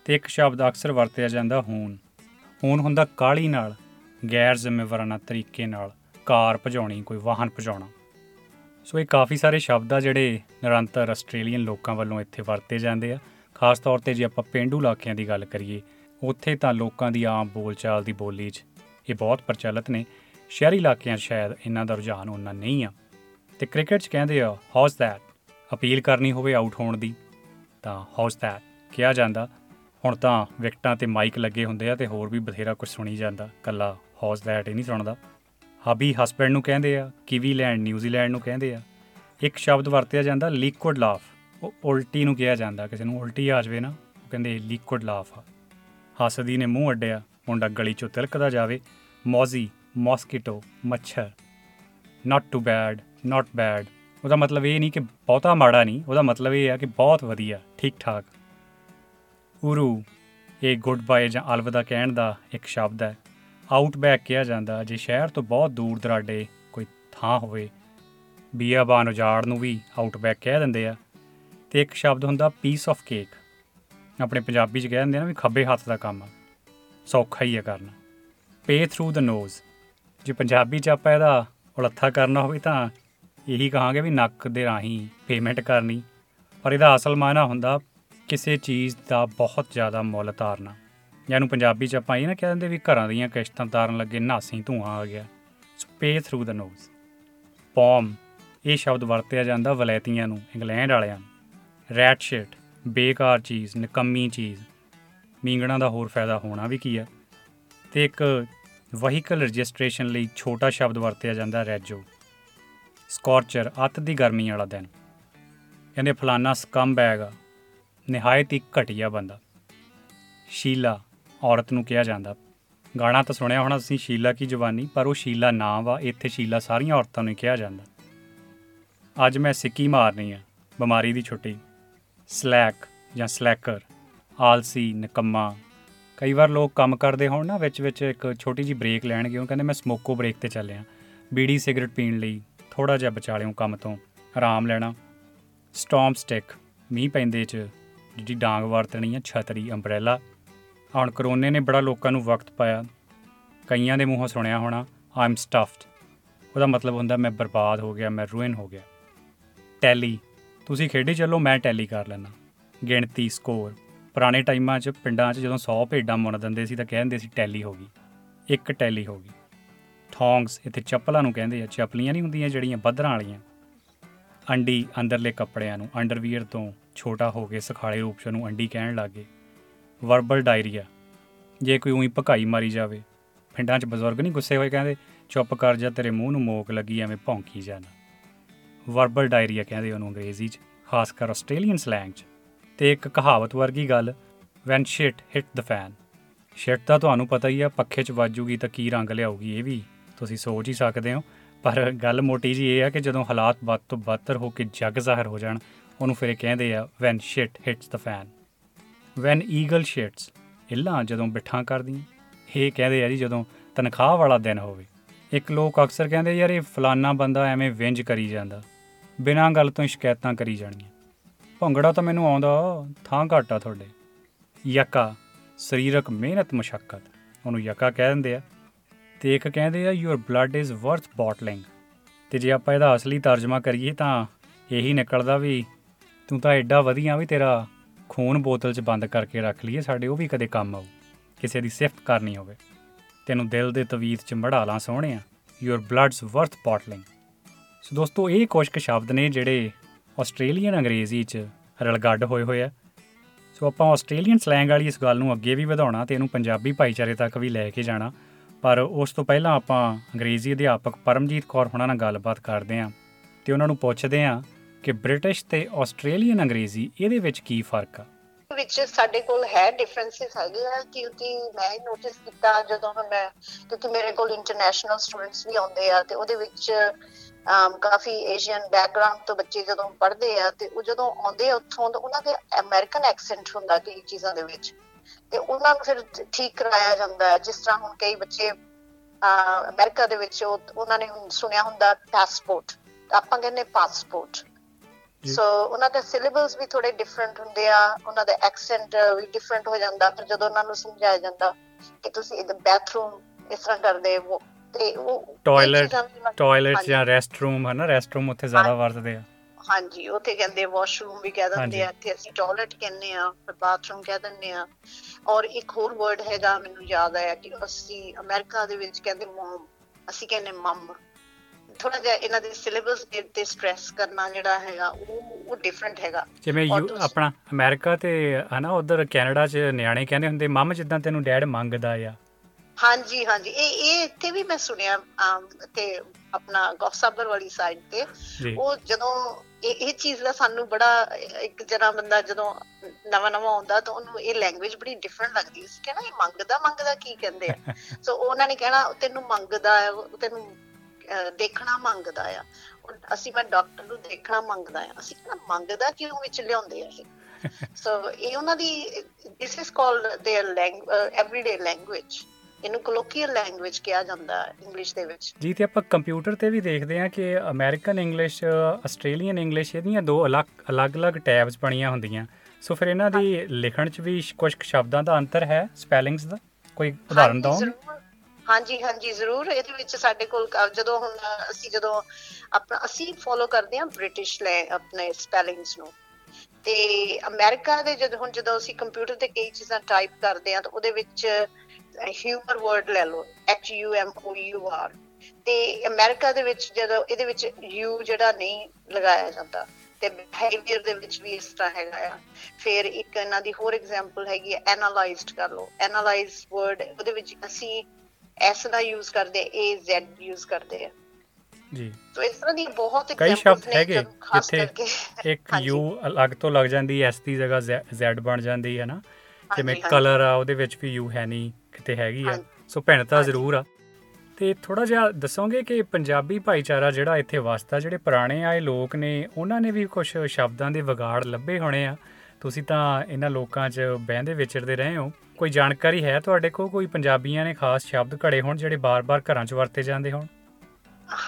ਤੇ ਇੱਕ ਸ਼ਬਦ ਅਕਸਰ ਵਰਤਿਆ ਜਾਂਦਾ, ਹੂਨ। ਹੂਨ ਹੁੰਦਾ ਕਾਲੀ ਨਾਲ, ਗੈਰ ਜ਼ਿੰਮੇਵਾਰਾਨਾ ਤਰੀਕੇ ਨਾਲ ਕਾਰ ਭਜਾਉਣੀ, ਕੋਈ ਵਾਹਨ ਭਜਾਉਣਾ। ਸੋ ਇਹ ਕਾਫੀ ਸਾਰੇ ਸ਼ਬਦ ਆ ਜਿਹੜੇ ਨਿਰੰਤਰ ਆਸਟ੍ਰੇਲੀਅਨ ਲੋਕਾਂ ਵੱਲੋਂ ਇੱਥੇ ਵਰਤੇ ਜਾਂਦੇ ਆ। ਖਾਸ ਤੌਰ ਤੇ ਜੇ ਆਪਾਂ ਪਿੰਡੂ ਇਲਾਕਿਆਂ ਦੀ ਗੱਲ ਕਰੀਏ, ਉੱਥੇ ਤਾਂ ਲੋਕਾਂ ਦੀ ਆਮ ਬੋਲਚਾਲ ਦੀ ਬੋਲੀ 'ਚ ਇਹ ਬਹੁਤ ਪ੍ਰਚਲਿਤ ਨੇ। ਸ਼ਹਿਰੀ ਇਲਾਕਿਆਂ 'ਚ ਸ਼ਾਇਦ ਇਹਨਾਂ ਦਾ ਰੁਝਾਨ ਉਹਨਾਂ ਨਹੀਂ ਆ। ਤੇ ਕ੍ਰਿਕਟ 'ਚ ਕਹਿੰਦੇ ਆ ਹਾਊਸ ਦੈਟ ਅਪੀਲ ਕਰਨੀ ਹੋਵੇ ਆਊਟ ਹੋਣ ਦੀ, ਤਾਂ ਹਾਊਸ ਦੈਟ ਕਿਹਾ ਜਾਂਦਾ। ਹੁਣ ਤਾਂ ਵਿਕਟਾਂ ਤੇ ਮਾਈਕ ਲੱਗੇ ਹੁੰਦੇ ਆ ਤੇ ਹੋਰ ਵੀ ਬਥੇਰਾ ਕੁਝ ਸੁਣੀ ਜਾਂਦਾ। ਕੱਲਾ ਹਾਊਸ ਦੈਟ ਹੀ ਨਹੀਂ ਸੁਣਦਾ। ਹਬੀ ਹਸਬੈਂਡ ਨੂੰ ਕਹਿੰਦੇ ਆ ਕਿਵੀਲੈਂਡ ਨਿਊਜ਼ੀਲੈਂਡ ਨੂੰ ਕਹਿੰਦੇ ਆ। ਇੱਕ ਸ਼ਬਦ ਵਰਤਿਆ ਜਾਂਦਾ, ਲਿਕੁਇਡ ਲਾਫ। ਉਹ ਉਲਟੀ ਨੂੰ ਕਿਹਾ ਜਾਂਦਾ, ਕਿਸੇ ਨੂੰ ਉਲਟੀ ਆ ਜਾਵੇ ਨਾ, ਉਹ ਕਹਿੰਦੇ ਲਿਕੁਇਡ ਲਾਫ ਆ। ਹੱਸਦੀ ਨੇ ਮੂੰਹ ਅੱਡਿਆ, ਮੁੰਡਾ ਗਲੀ ਚੋਂ ਤਿਲਕਦਾ ਜਾਵੇ। ਮੌਜ਼ੀ, ਮੌਸਕੀਟੋ, ਮੱਛਰ। Not too bad, not bad ਉਹਦਾ ਮਤਲਬ ਇਹ ਨਹੀਂ ਕਿ ਬਹੁਤਾ ਮਾੜਾ ਨਹੀਂ, ਉਹਦਾ ਮਤਲਬ ਇਹ ਹੈ ਕਿ ਬਹੁਤ ਵਧੀਆ ਠੀਕ ਠਾਕ ਉਰੂ ਇਹ ਗੁੱਡ ਬਾਏ ਜਾਂ ਅਲਵਿਦਾ ਕਹਿਣ ਦਾ ਇੱਕ ਸ਼ਬਦ ਹੈ। ਆਊਟਬੈਕ ਕਿਹਾ ਜਾਂਦਾ ਜੇ ਸ਼ਹਿਰ ਤੋਂ ਬਹੁਤ ਦੂਰ ਦਰਾਡੇ ਕੋਈ ਥਾਂ ਹੋਵੇ, ਬੀਆਬਾਨ ਉਜਾੜ ਨੂੰ ਵੀ ਆਊਟਬੈਕ ਕਹਿ ਦਿੰਦੇ ਆ। ਤੇ ਇੱਕ ਸ਼ਬਦ ਹੁੰਦਾ ਪੀਸ ਆਫ ਕੇਕ ਆਪਣੇ ਪੰਜਾਬੀ ਚ ਕਹਿ ਦਿੰਦੇ ਆ ਨਾ ਵੀ ਖੱਬੇ ਹੱਥ ਦਾ ਕੰਮ ਆ, ਸੌਖਾ ਹੀ ਆ ਕਰਨਾ। ਪੇ ਥਰੂ ਦ ਨੋਜ਼ ਜੇ ਪੰਜਾਬੀ ਚ ਆਪਾਂ ਇਹਦਾ ਉਲੱਥਾ ਕਰਨਾ ਹੋਵੇ ਤਾਂ ਇਹੀ ਕਹਾਂਗੇ ਵੀ ਨੱਕ ਦੇ ਰਾਹੀਂ ਪੇਮੈਂਟ ਕਰਨੀ। ਪਰ ਇਹਦਾ ਅਸਲ ਮਾਇਨਾ ਹੁੰਦਾ ਕਿਸੇ ਚੀਜ਼ ਦਾ ਬਹੁਤ ਜ਼ਿਆਦਾ ਮੁੱਲ ਤਾਰਨਾ। ਜਾਨੂੰ ਪੰਜਾਬੀ ਚ ਆਪਾਂ ਇਹ ਨਾ ਕਹਿ ਦਿੰਦੇ ਵੀ ਘਰਾਂ ਦੀਆਂ ਕਿਸ਼ਤਾਂ ਤਾਰਨ ਲੱਗੇ ਨਾਸੀ ਧੂਆਂ ਆ ਗਿਆ। ਸੋ ਪੇ ਥਰੂ ਦ ਨੋਜ਼ ਪੌਮ ਇਹ ਸ਼ਬਦ ਵਰਤਿਆ ਜਾਂਦਾ ਵਲੈਤੀਆਂ ਨੂੰ, ਇੰਗਲੈਂਡ ਵਾਲਿਆਂ ਨੂੰ। ਰੈਟ ਸ਼ਿਟ ਬੇਕਾਰ ਚੀਜ਼, ਨਿਕੰਮੀ ਚੀਜ਼। ਮੀਂਗਣਾ ਦਾ ਹੋਰ ਫਾਇਦਾ ਹੋਣਾ ਵੀ ਕੀ ਆ? ਤੇ ਇੱਕ ਵਹੀਕਲ ਰਜਿਸਟ੍ਰੇਸ਼ਨ ਲਈ ਛੋਟਾ ਸ਼ਬਦ ਵਰਤਿਆ ਜਾਂਦਾ ਰੈਜੋ ਸਕੋਰਚਰ ਅੱਤ ਦੀ ਗਰਮੀ ਵਾਲਾ ਦਿਨ। ਕਹਿੰਦੇ ਫਲਾਨਾ ਸਕਮ ਬੈਗ ਆ ਨਿਹਾਇਤ ਹੀ ਘਟੀਆ ਬੰਦਾ। ਸ਼ੀਲਾ, ਔਰਤ ਨੂੰ ਕਿਹਾ ਜਾਂਦਾ। ਗਾਣਾ ਤਾਂ ਸੁਣਿਆ ਹੋਣਾ ਤੁਸੀਂ ਸ਼ੀਲਾ ਕੀ ਜਵਾਨੀ, ਪਰ ਉਹ ਸ਼ੀਲਾ ਨਾਂ ਵਾ ਇੱਥੇ ਸ਼ੀਲਾ ਸਾਰੀਆਂ ਔਰਤਾਂ ਨੂੰ ਹੀ ਕਿਹਾ ਜਾਂਦਾ। ਅੱਜ ਮੈਂ ਸਿੱਕੀ ਮਾਰਨੀ ਆ, ਬਿਮਾਰੀ ਦੀ ਛੁੱਟੀ। ਸਲੈਕ ਜਾਂ ਸਲੈਕਰ, ਆਲਸੀ, ਨਿਕੰਮਾ। ਕਈ ਵਾਰ ਲੋਕ ਕੰਮ ਕਰਦੇ ਹੋਣ ਨਾ, ਵਿੱਚ ਵਿੱਚ ਇੱਕ ਛੋਟੀ ਜੀ ਬ੍ਰੇਕ ਲੈਣਗੇ, ਉਹ ਕਹਿੰਦੇ ਮੈਂ ਸਮੋਕੋ ਬ੍ਰੇਕ ਤੇ ਚੱਲਿਆ। ਬੀੜੀ ਸਿਗਰਟ ਪੀਣ ਲਈ ਥੋੜਾ ਜਿਹਾ ਬਚਾ ਲਿਓ ਕੰਮ ਤੋਂ, ਆਰਾਮ ਲੈਣਾ। ਸਟਾਰਮ ਸਟਿਕ, ਮੀਂਹ ਪੈਂਦੇ ਚ ਜਿਹੜੀ ਡਾਂਗ ਵਰਤਣੀ ਆ, ਛਤਰੀ ਅੰਬ੍ਰੈਲਾ ਹੁਣ ਕਰੋਨੇ ਨੇ ਬੜਾ ਲੋਕਾਂ ਨੂੰ ਵਕਤ ਪਾਇਆ। ਕਈਆਂ ਦੇ ਮੂੰਹੋਂ ਸੁਣਿਆ ਹੋਣਾ ਆਮ ਸਟਫਡ ਉਹਦਾ ਮਤਲਬ ਹੁੰਦਾ, ਮੈਂ ਬਰਬਾਦ ਹੋ ਗਿਆ, ਮੈਂ ਰੂਇਨ ਹੋ ਗਿਆ। ਟੈਲੀ ਤੁਸੀਂ ਖੇਡੇ ਚੱਲੋ, ਮੈਂ ਟੈਲੀ ਕਰ ਲੈਣਾ ਗਿਣਤੀ ਸਕੋਰ ਪੁਰਾਣੇ ਟਾਈਮਾਂ 'ਚ, ਪਿੰਡਾਂ 'ਚ ਜਦੋਂ 100 ਭੇਡਾਂ ਮੁੰਨ ਦਿੰਦੇ ਸੀ, ਤਾਂ ਕਹਿੰਦੇ ਸੀ ਟੈਲੀ ਹੋ ਗਈ। ਇੱਕ ਟੈਲੀ ਹੋ ਗਈ। ਥੌਂਗਸ ਇੱਥੇ ਚੱਪਲਾਂ ਨੂੰ ਕਹਿੰਦੇ ਆ, ਚੱਪਲੀਆਂ ਨਹੀਂ ਹੁੰਦੀਆਂ ਜਿਹੜੀਆਂ, ਬੱਦਰਾਂ ਵਾਲੀਆਂ। ਅੰਡੀ ਅੰਦਰਲੇ ਕੱਪੜਿਆਂ ਨੂੰ ਅੰਡਰਵੀਅਰ ਤੋਂ ਛੋਟਾ ਹੋ ਕੇ ਸਖਾਲੇ ਰੂਪ 'ਚ ਉਹਨੂੰ ਅੰਡੀ ਕਹਿਣ ਲੱਗੇ। ਵਰਬਲ ਡਾਇਰੀਆ ਜੇ ਕੋਈ ਉਹੀ ਭਕਾਈ ਮਾਰੀ ਜਾਵੇ, ਪਿੰਡਾਂ 'ਚ ਬਜ਼ੁਰਗ ਨਹੀਂ ਗੁੱਸੇ ਹੋਏ ਕਹਿੰਦੇ, ਚੁੱਪ ਕਰ ਜਾ, ਤੇਰੇ ਮੂੰਹ ਨੂੰ ਮੋਕ ਲੱਗੀ, ਐਵੇਂ ਭੌਂਕੀ ਜਾਣਾ। ਵਰਬਲ ਡਾਇਰੀਆ ਕਹਿੰਦੇ ਉਹਨੂੰ ਅੰਗਰੇਜ਼ੀ 'ਚ, ਖਾਸ ਕਰ ਆਸਟ੍ਰੇਲੀਅਨ ਸਲੈਂਗ 'ਚ। ਤੇ ਇੱਕ ਕਹਾਵਤ ਵਰਗੀ ਗੱਲ when shit hit the fan shit ਤਾਂ ਤੁਹਾਨੂੰ ਪਤਾ ਹੀ ਆ, ਪੱਖੇ 'ਚ ਵੱਜੂਗੀ ਤਾਂ ਕੀ ਰੰਗ ਲਿਆਊਗੀ, ਇਹ ਵੀ ਤੁਸੀਂ ਸੋਚ ਹੀ ਸਕਦੇ ਹੋ। ਪਰ ਗੱਲ ਮੋਟੀ ਜੀ ਇਹ ਆ ਕਿ ਜਦੋਂ ਹਾਲਾਤ ਵੱਧ ਤੋਂ ਬਦਤਰ ਹੋ ਕੇ ਜੱਗ ਜ਼ਾਹਰ ਹੋ ਜਾਣ, ਉਹਨੂੰ ਫਿਰ ਇਹ ਕਹਿੰਦੇ ਆ when shit hits the fan when eagle shits ਇੱਲਾਂ ਜਦੋਂ ਬਿਠਾਂ ਕਰਦੀਆਂ। ਇਹ ਕਹਿੰਦੇ ਆ ਜੀ ਜਦੋਂ ਤਨਖਾਹ ਵਾਲਾ ਦਿਨ ਹੋਵੇ। ਇੱਕ ਲੋਕ ਅਕਸਰ ਕਹਿੰਦੇ ਯਾਰ ਇਹ ਫਲਾਨਾ ਬੰਦਾ ਐਵੇਂ ਵਿੰਜ ਕਰੀ ਜਾਂਦਾ। ਬਿਨਾਂ ਗੱਲ ਤੋਂ ਹੀ ਸ਼ਿਕਾਇਤਾਂ ਕਰੀ ਜਾਣੀਆਂ ਭੰਗੜਾ ਤਾਂ ਮੈਨੂੰ ਆਉਂਦਾ, ਥਾਂ ਘੱਟ ਆ ਤੁਹਾਡੇ। ਯਕਾ, ਸਰੀਰਕ ਮਿਹਨਤ ਮੁਸ਼ਕਲ ਉਹਨੂੰ ਯਕਾ ਕਹਿ ਦਿੰਦੇ ਆ। ਤੇ ਇੱਕ ਕਹਿੰਦੇ ਆ your blood is worth bottling ਤੇ ਜੇ ਆਪਾਂ ਇਹਦਾ ਅਸਲੀ ਤਰਜਮਾ ਕਰੀਏ ਤਾਂ ਇਹੀ ਨਿਕਲਦਾ ਵੀ ਤੂੰ ਤਾਂ ਐਡਾ ਵਧੀਆ ਵੀ ਤੇਰਾ ਖੂਨ ਬੋਤਲ 'ਚ ਬੰਦ ਕਰਕੇ ਰੱਖ ਲਈਏ, ਸਾਡੇ ਉਹ ਵੀ ਕਦੇ ਕੰਮ ਆਊ, ਕਿਸੇ ਦੀ ਸਿਫਤ ਕਰਨੀ ਹੋਵੇ। ਤੈਨੂੰ ਦਿਲ ਦੇ ਤਵੀਤ 'ਚ ਮੜਾ ਲਾਂ ਸੋਹਣਿਆ your blood's worth bottling so ਦੋਸਤੋ, ਇਹ ਕੁਝ ਕੁ ਸ਼ਬਦ ਨੇ ਜਿਹੜੇ ਆਸਟ੍ਰੇਲੀਅਨ ਅੰਗਰੇਜ਼ੀ 'ਚ ਰਲਗੱਡ ਹੋਏ ਹੋਏ ਆ। ਸੋ ਆਪਾਂ ਆਸਟ੍ਰੇਲੀਅਨ ਸਲੈਂਗ ਵਾਲੀ ਇਸ ਗੱਲ ਨੂੰ ਅੱਗੇ ਵੀ ਵਧਾਉਣਾ ਤੇ ਇਹਨੂੰ ਪੰਜਾਬੀ ਭਾਈਚਾਰੇ ਤੱਕ ਵੀ ਲੈ ਕੇ ਜਾਣਾ। ਪਰ ਉਸ ਤੋਂ ਪਹਿਲਾਂ ਆਪਾਂ ਅੰਗਰੇਜ਼ੀ ਅਧਿਆਪਕ ਪਰਮਜੀਤ ਕੌਰ ਹੁਣਾਂ ਨਾਲ ਗੱਲਬਾਤ ਕਰਦੇ ਆਂ ਤੇ ਉਹਨਾਂ ਨੂੰ ਪੁੱਛਦੇ ਆਂ ਕਿ ਬ੍ਰਿਟਿਸ਼ ਤੇ ਆਸਟ੍ਰੇਲੀਅਨ ਅੰਗਰੇਜ਼ੀ ਇਹਦੇ ਵਿੱਚ ਕੀ ਫ਼ਰਕ ਆ? ਵਿੱਚ ਸਾਡੇ ਕੋਲ ਹੈ ਡਿਫਰੈਂਸਸ ਹੈਗੇ ਆ ਕਿਉਂਕਿ ਮੈਂ ਨੋਟਿਸ ਕੀਤਾ ਜਦੋਂ ਮੈਂ ਕਿਉਂਕਿ ਮੇਰੇ ਕੋਲ ਇੰਟਰਨੈਸ਼ਨਲ ਸਟੂਡੈਂਟਸ ਵੀ ਆਉਂਦੇ ਆ ਤੇ ਉਹਦੇ ਵਿੱਚ um, ਕਾਫੀ ਏਸ਼ੀਅਨ ਬੈਕਗ੍ਰਾਉਂਡ ਤੋਂ ਬੱਚੇ ਜਦੋਂ ਪੜ੍ਹਦੇ ਆ ਤੇ ਉਹ ਜਦੋਂ ਆਉਂਦੇ ਆ ਉੱਥੋਂ ਤਾਂ ਉਹਨਾਂ ਦੇ ਅਮਰੀਕਨ ਐਕਸੈਂਟ ਹੁੰਦਾ ਕਈ ਚੀਜ਼ਾਂ ਦੇ ਵਿੱਚ। ਤੇ ਉਹਨਾਂ ਨੂੰ ਫਿਰ ਠੀਕ ਕਰਾਇਆ ਜਾਂਦਾ ਹੈ। ਜਿਸ ਤਰ੍ਹਾਂ ਹੁਣ ਕਈ ਬੱਚੇ ਅਮਰੀਕਾ ਦੇ ਵਿੱਚ ਉਹ- ਉਹਨਾਂ ਨੇ ਸੁਣਿਆ ਹੁੰਦਾ ਪਾਸਪੋਰਟ ਆਪਾਂ ਕਹਿੰਦੇ ਪਾਸਪੋਰਟ। ਸੋ ਉਹਨਾਂ ਦੇ ਸਿਲੇਬਸ ਵੀ ਥੋੜੇ ਡਿਫਰੈਂਟ ਹੁੰਦੇ ਆ ਉਹਨਾਂ ਦਾ ਐਕਸੈਂਟ ਵੀ ਡਿਫਰੈਂਟ ਹੋ ਜਾਂਦਾ ਫਿਰ ਜਦੋਂ ਉਹਨਾਂ ਨੂੰ ਸਮਝਾਇਆ ਜਾਂਦਾ ਕਿ ਤੁਸੀਂ ਇਹ ਬਾਥਰੂਮ ਇਸ ਤਰ੍ਹਾਂ ਕਰਦੇ ਉਹ ਤੇ ਉਹ ਟਾਇਲਟ ਹਾਂਜੀ। ਜਾਂ ਰੈਸਟਰੂਮ ਹੈ ਨਾ ਰੈਸਟਰੂਮ ਉੱਥੇ ਜ਼ਿਆਦਾ ਵਰਤਦੇ ਆ। ਹਾਂਜੀ ਉੱਥੇ ਕਹਿੰਦੇ ਵਾਸ਼ਰੂਮ ਵੀ ਕਹਿ ਦਿੰਦੇ। ਆ ਇੱਥੇ ਅਸੀਂ ਟਾਇਲਟ ਕਹਿੰਦੇ ਆ ਬਾਥਰੂਮ ਕਹਿ ਦਿੰਦੇ ਆ। ਔਰ ਇੱਕ ਹੋਰ ਵਰਡ ਹੈਗਾ ਮੈਨੂੰ ਯਾਦ ਆਇਆ ਕਿ ਅਸੀਂ ਅਮਰੀਕਾ ਦੇ ਵਿੱਚ ਕਹਿੰਦੇ ਮਮ ਅਸੀਂ ਕਹਿੰਦੇ ਮਮ ਥੋੜਾ ਜਿਹਾ ਇਹਨਾਂ ਦੇ ਸਿਲੇਬਸ ਦੇ ਉੱਤੇ ਸਟ੍ਰੈਸ ਕਰਨਾ ਜਿਹੜਾ ਹੈਗਾ ਉਹ ਉਹ ਡਿਫਰੈਂਟ ਹੈਗਾ। ਜਿਵੇਂ ਆਪਣਾ ਅਮਰੀਕਾ ਤੇ ਹਨਾ ਉਧਰ ਕੈਨੇਡਾ 'ਚ ਨਿਆਣੇ ਕਹਿੰਦੇ ਹੁੰਦੇ ਮੰਮ ਜਿੱਦਾਂ ਤੈਨੂੰ ਡੈਡ ਮੰਗਦਾ ਆ। ਹਾਂਜੀ ਹਾਂਜੀ। ਇਹ ਇਹ ਇੱਥੇ ਵੀ ਮੈਂ ਸੁਣਿਆ ਤੇ ਆਪਣਾ ਗੌਸਾਬਰ ਵਾਲੀ ਸਾਈਡ ਤੇ। ਉਹ ਜਦੋਂ ਇਹ ਇਹ ਚੀਜ਼ ਦਾ ਸਾਨੂੰ ਬੜਾ ਇੱਕ ਜਣਾ ਬੰਦਾ ਜਦੋਂ ਨਵਾਂ ਨਵਾਂ ਆਉਂਦਾ ਤਾਂ ਉਹਨੂੰ ਇਹ ਲੈਂਗੁਏਜ ਬੜੀ ਡਿਫਰੈਂਟ ਲੱਗਦੀ ਸੀ ਕਹਿਣਾ ਇਹ ਮੰਗਦਾ ਮੰਗਦਾ ਕੀ ਕਹਿੰਦੇ ਆ *laughs* ਸੋ ਉਹਨਾਂ ਨੇ ਕਹਿਣਾ ਉਹ ਤੈਨੂੰ ਮੰਗਦਾ ਹੈ ਉਹ ਤੈਨੂੰ ਦੇਖਣਾ ਮੰਗਦਾ ਆ ਅਸੀਂ ਮੈਂ ਡਾਕਟਰ ਨੂੰ ਦੇਖਣਾ ਮੰਗਦਾ ਆ ਅਸੀਂ ਕਿਹੜਾ ਮੰਗਦਾ ਕਿਉਂ ਵਿੱਚ ਲਿਆਉਂਦੇ ਆ ਇਹ *laughs* ਸੋ ਇਹ ਉਹਨਾਂ ਦੀ this is called their language everyday language ਇਹਨੂੰ ਕੋਲੋਕੀਅਲ ਲੈਂਗੁਏਜ ਕਿਹਾ ਜਾਂਦਾ ਇੰਗਲਿਸ਼ ਦੇ ਵਿੱਚ। ਜੀ ਤੇ ਆਪਾਂ ਕੰਪਿਊਟਰ ਤੇ ਵੀ ਦੇਖਦੇ ਹਾਂ ਕਿ ਅਮਰੀਕਨ ਇੰਗਲਿਸ਼ ਆਸਟ੍ਰੇਲੀਅਨ ਇੰਗਲਿਸ਼ ਇਹਦੀਆਂ ਦੋ ਅਲੱਗ ਅਲੱਗ-ਅਲੱਗ ਟੈਬਸ ਬਣੀਆਂ ਹੁੰਦੀਆਂ। ਸੋ ਫਿਰ ਇਹਨਾਂ ਦੀ ਲਿਖਣ 'ਚ ਵੀ ਕੁਝ ਸ਼ਬਦਾਂ ਦਾ ਅੰਤਰ ਹੈ ਸਪੈਲਿੰਗਸ ਦਾ? ਕੋਈ ਉਦਾਹਰਨ ਦਿਓ? ਹਾਂਜੀ ਹਾਂਜੀ ਜ਼ਰੂਰ। ਇਹਦੇ ਵਿੱਚ ਸਾਡੇ ਕੋਲ ਜਦੋਂ ਹੁਣ ਅਸੀਂ ਜਦੋਂ ਆਪਣਾ ਅਸੀਂ ਫੋਲੋ ਕਰਦੇ ਹਾਂ ਬ੍ਰਿਟਿਸ਼ ਲੈ ਆਪਣੇ ਸਪੈਲਿੰਗਸ ਨੂੰ। ਤੇ ਅਮਰੀਕਾ ਦੇ ਜਦੋਂ ਹੁਣ ਜਦੋਂ ਅਸੀਂ ਕੰਪਿਊਟਰ ਤੇ ਕਈ ਚੀਜ਼ਾਂ ਟਾਈਪ ਕਰਦੇ ਹਾਂ ਤਾਂ ਉਹਦੇ ਵਿੱਚ ਹਿਊਮਰ ਵਰਡ ਲੈ ਲਓ H U M O U R ਤੇ ਅਮਰੀਕਾ ਦੇ ਵਿੱਚ ਜਦੋਂ ਇਹਦੇ ਵਿੱਚ U ਜਿਹੜਾ ਨਹੀਂ ਲਗਾਇਆ ਜਾਂਦਾ ਤੇ ਬਿਹੇਵੀਅਰ ਦੇ ਵਿੱਚ ਵੀ ਇਸ ਤਰ੍ਹਾਂ ਹੈਗਾ ਆ। ਫਿਰ ਇੱਕ ਇਹਨਾਂ ਦੀ ਹੋਰ ਐਗਜ਼ਾਮਪਲ ਹੈਗੀ ਹੈ ਐਨਾਲਾਈਜ਼ਡ ਕਰ ਲਓ। ਐਨਾਲਾਈਜ਼ ਵਰਡ ਉਹਦੇ ਵਿੱਚ ਅਸੀਂ ਐਸ ਦਾ ਯੂਜ਼ ਕਰਦੇ ਏ ਜ਼ੈਡ ਯੂਜ਼ ਕਰਦੇ ਆ। ਜੀ। ਸੋ ਇਸ ਤਰ੍ਹਾਂ ਦੀ ਬਹੁਤ ਕਈ ਸ਼ਬਦ ਹੈਗੇ ਜਿੱਥੇ *laughs* ਇੱਕ ਯੂ ਅਲੱਗ ਤੋਂ ਲੱਗ ਜਾਂਦੀ ਐਸ ਦੀ ਜਗ੍ਹਾ ਜ਼ੈਡ ਬਣ ਜਾਂਦੀ ਹੈ ਨਾ। ਜਿਵੇਂ ਕਲਰ ਆ ਉਹਦੇ ਵਿੱਚ ਵੀ ਯੂ ਹੈ ਨਹੀਂ। ਕਿਤੇ ਹੈਗੀ ਆ। ਸੋ ਭਿੰਨਤਾ ਜ਼ਰੂਰ ਆ। ਤੇ ਥੋੜਾ ਜਿਹਾ ਦੱਸੋਗੇ ਕਿ ਪੰਜਾਬੀ ਭਾਈਚਾਰਾ ਜਿਹੜਾ ਇੱਥੇ ਵਸਦਾ ਜਿਹੜੇ ਪੁਰਾਣੇ ਆਏ ਲੋਕ ਨੇ ਉਹਨਾਂ ਨੇ ਵੀ ਕੁਝ ਸ਼ਬਦਾਂ ਦੇ ਵਿਗਾੜ ਲੱਭੇ ਹੋਣੇ ਆ। ਤੁਸੀਂ ਤਾਂ ਇਹਨਾਂ ਲੋਕਾਂ 'ਚ ਬਹਿੰਦੇ ਵਿਚਰਦੇ ਰਹੇ ਹੋ। ਕੋਈ ਜਾਣਕਾਰੀ ਹੈ ਤੁਹਾਡੇ ਕੋਲ? ਕੋਈ ਪੰਜਾਬੀਆਂ ਨੇ ਖਾਸ ਸ਼ਬਦ ਘੜੇ ਹੋਣ ਜਿਹੜੇ ਬਾਰ-ਬਾਰ ਘਰਾਂ 'ਚ ਵਰਤੇ ਜਾਂਦੇ ਹੋਣ?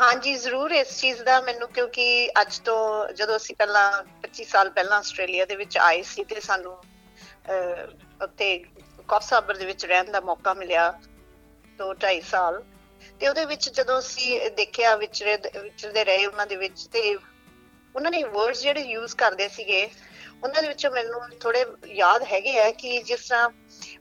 ਹਾਂਜੀ ਜ਼ਰੂਰ ਇਸ ਚੀਜ਼ ਦਾ ਮੈਨੂੰ ਕਿਉਂਕਿ ਅੱਜ ਤੋਂ ਜਦੋਂ ਅਸੀਂ ਪਹਿਲਾਂ 25 ਸਾਲ ਪਹਿਲਾਂ ਆਸਟ੍ਰੇਲੀਆ ਦੇ ਵਿੱਚ ਆਏ ਸੀ ਤੇ ਸਾਨੂੰ ਉੱਤੇ ਕੌਸਾਬਰ ਦੇ ਵਿੱਚ ਰਹਿਣ ਦਾ ਮੌਕਾ ਮਿਲਿਆ ਤੋਂ 2.5 ਸਾਲ। ਤੇ ਉਹਦੇ ਵਿੱਚ ਜਦੋਂ ਅਸੀਂ ਦੇਖਿਆ ਵਿਚਰੇ ਵਿਚਰਦੇ ਰਹੇ ਉਹਨਾਂ ਦੇ ਵਿੱਚ ਤੇ ਉਹਨਾਂ ਨੇ ਵਰਡਸ ਜਿਹੜੇ ਯੂਜ਼ ਕਰਦੇ ਸੀਗੇ, ਉਹਨਾਂ ਦੇ ਵਿੱਚੋਂ ਮੈਨੂੰ ਥੋੜੇ ਯਾਦ ਹੈਗੇ ਆ ਕਿ ਜਿਸ ਤਰ੍ਹਾਂ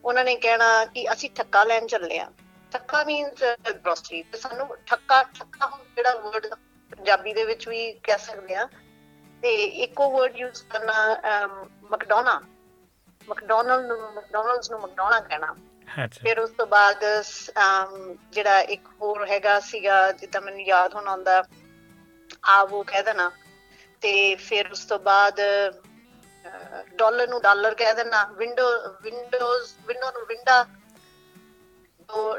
ਉਹਨਾਂ ਨੇ ਕਹਿਣਾ ਕਿ ਅਸੀਂ ਠੱਕਾ ਲੈਣ ਚੱਲੇ ਆ ਠੱਕਾ ਮੀਨਸ ਗ੍ਰੋਸਰੀ ਤੇ ਸਾਨੂੰ ਠੱਕਾ ਠੱਕਾ ਜਿਹੜਾ ਵਰਡ ਪੰਜਾਬੀ ਦੇ ਵਿੱਚ ਵੀ ਕਹਿ ਸਕਦੇ ਆ ਤੇ ਇੱਕੋ ਵਰਡ ਯੂਜ਼ ਕਰਨਾ ਮਕਡੋਨਾ ਮਕਡੋਨਲਡ ਨੂੰ ਮਕਡੋਨਲਡਸ ਨੂੰ ਮਕਡੋਨਾ ਕਹਿਣਾ। ਫਿਰ ਉਸ ਤੋਂ ਬਾਅਦ ਜਿਹੜਾ ਇੱਕ ਹੋਰ ਹੈਗਾ ਸੀਗਾ ਜਿੱਦਾਂ ਮੈਨੂੰ ਯਾਦ ਹੁਣ ਆਉਂਦਾ ਆ ਉਹ ਕਹਿ ਦੇਣਾ। ਤੇ ਫਿਰ ਉਸ ਤੋਂ ਬਾਅਦ ਡਾਲਰ ਨੂੰ ਡਾਲਰ ਕਹਿ ਦੇਣਾ ਵਿੰਡੋ ਵਿੰਡੋਜ਼ ਵਿੰਡੋ ਨੂੰ ਵਿੰਡਾ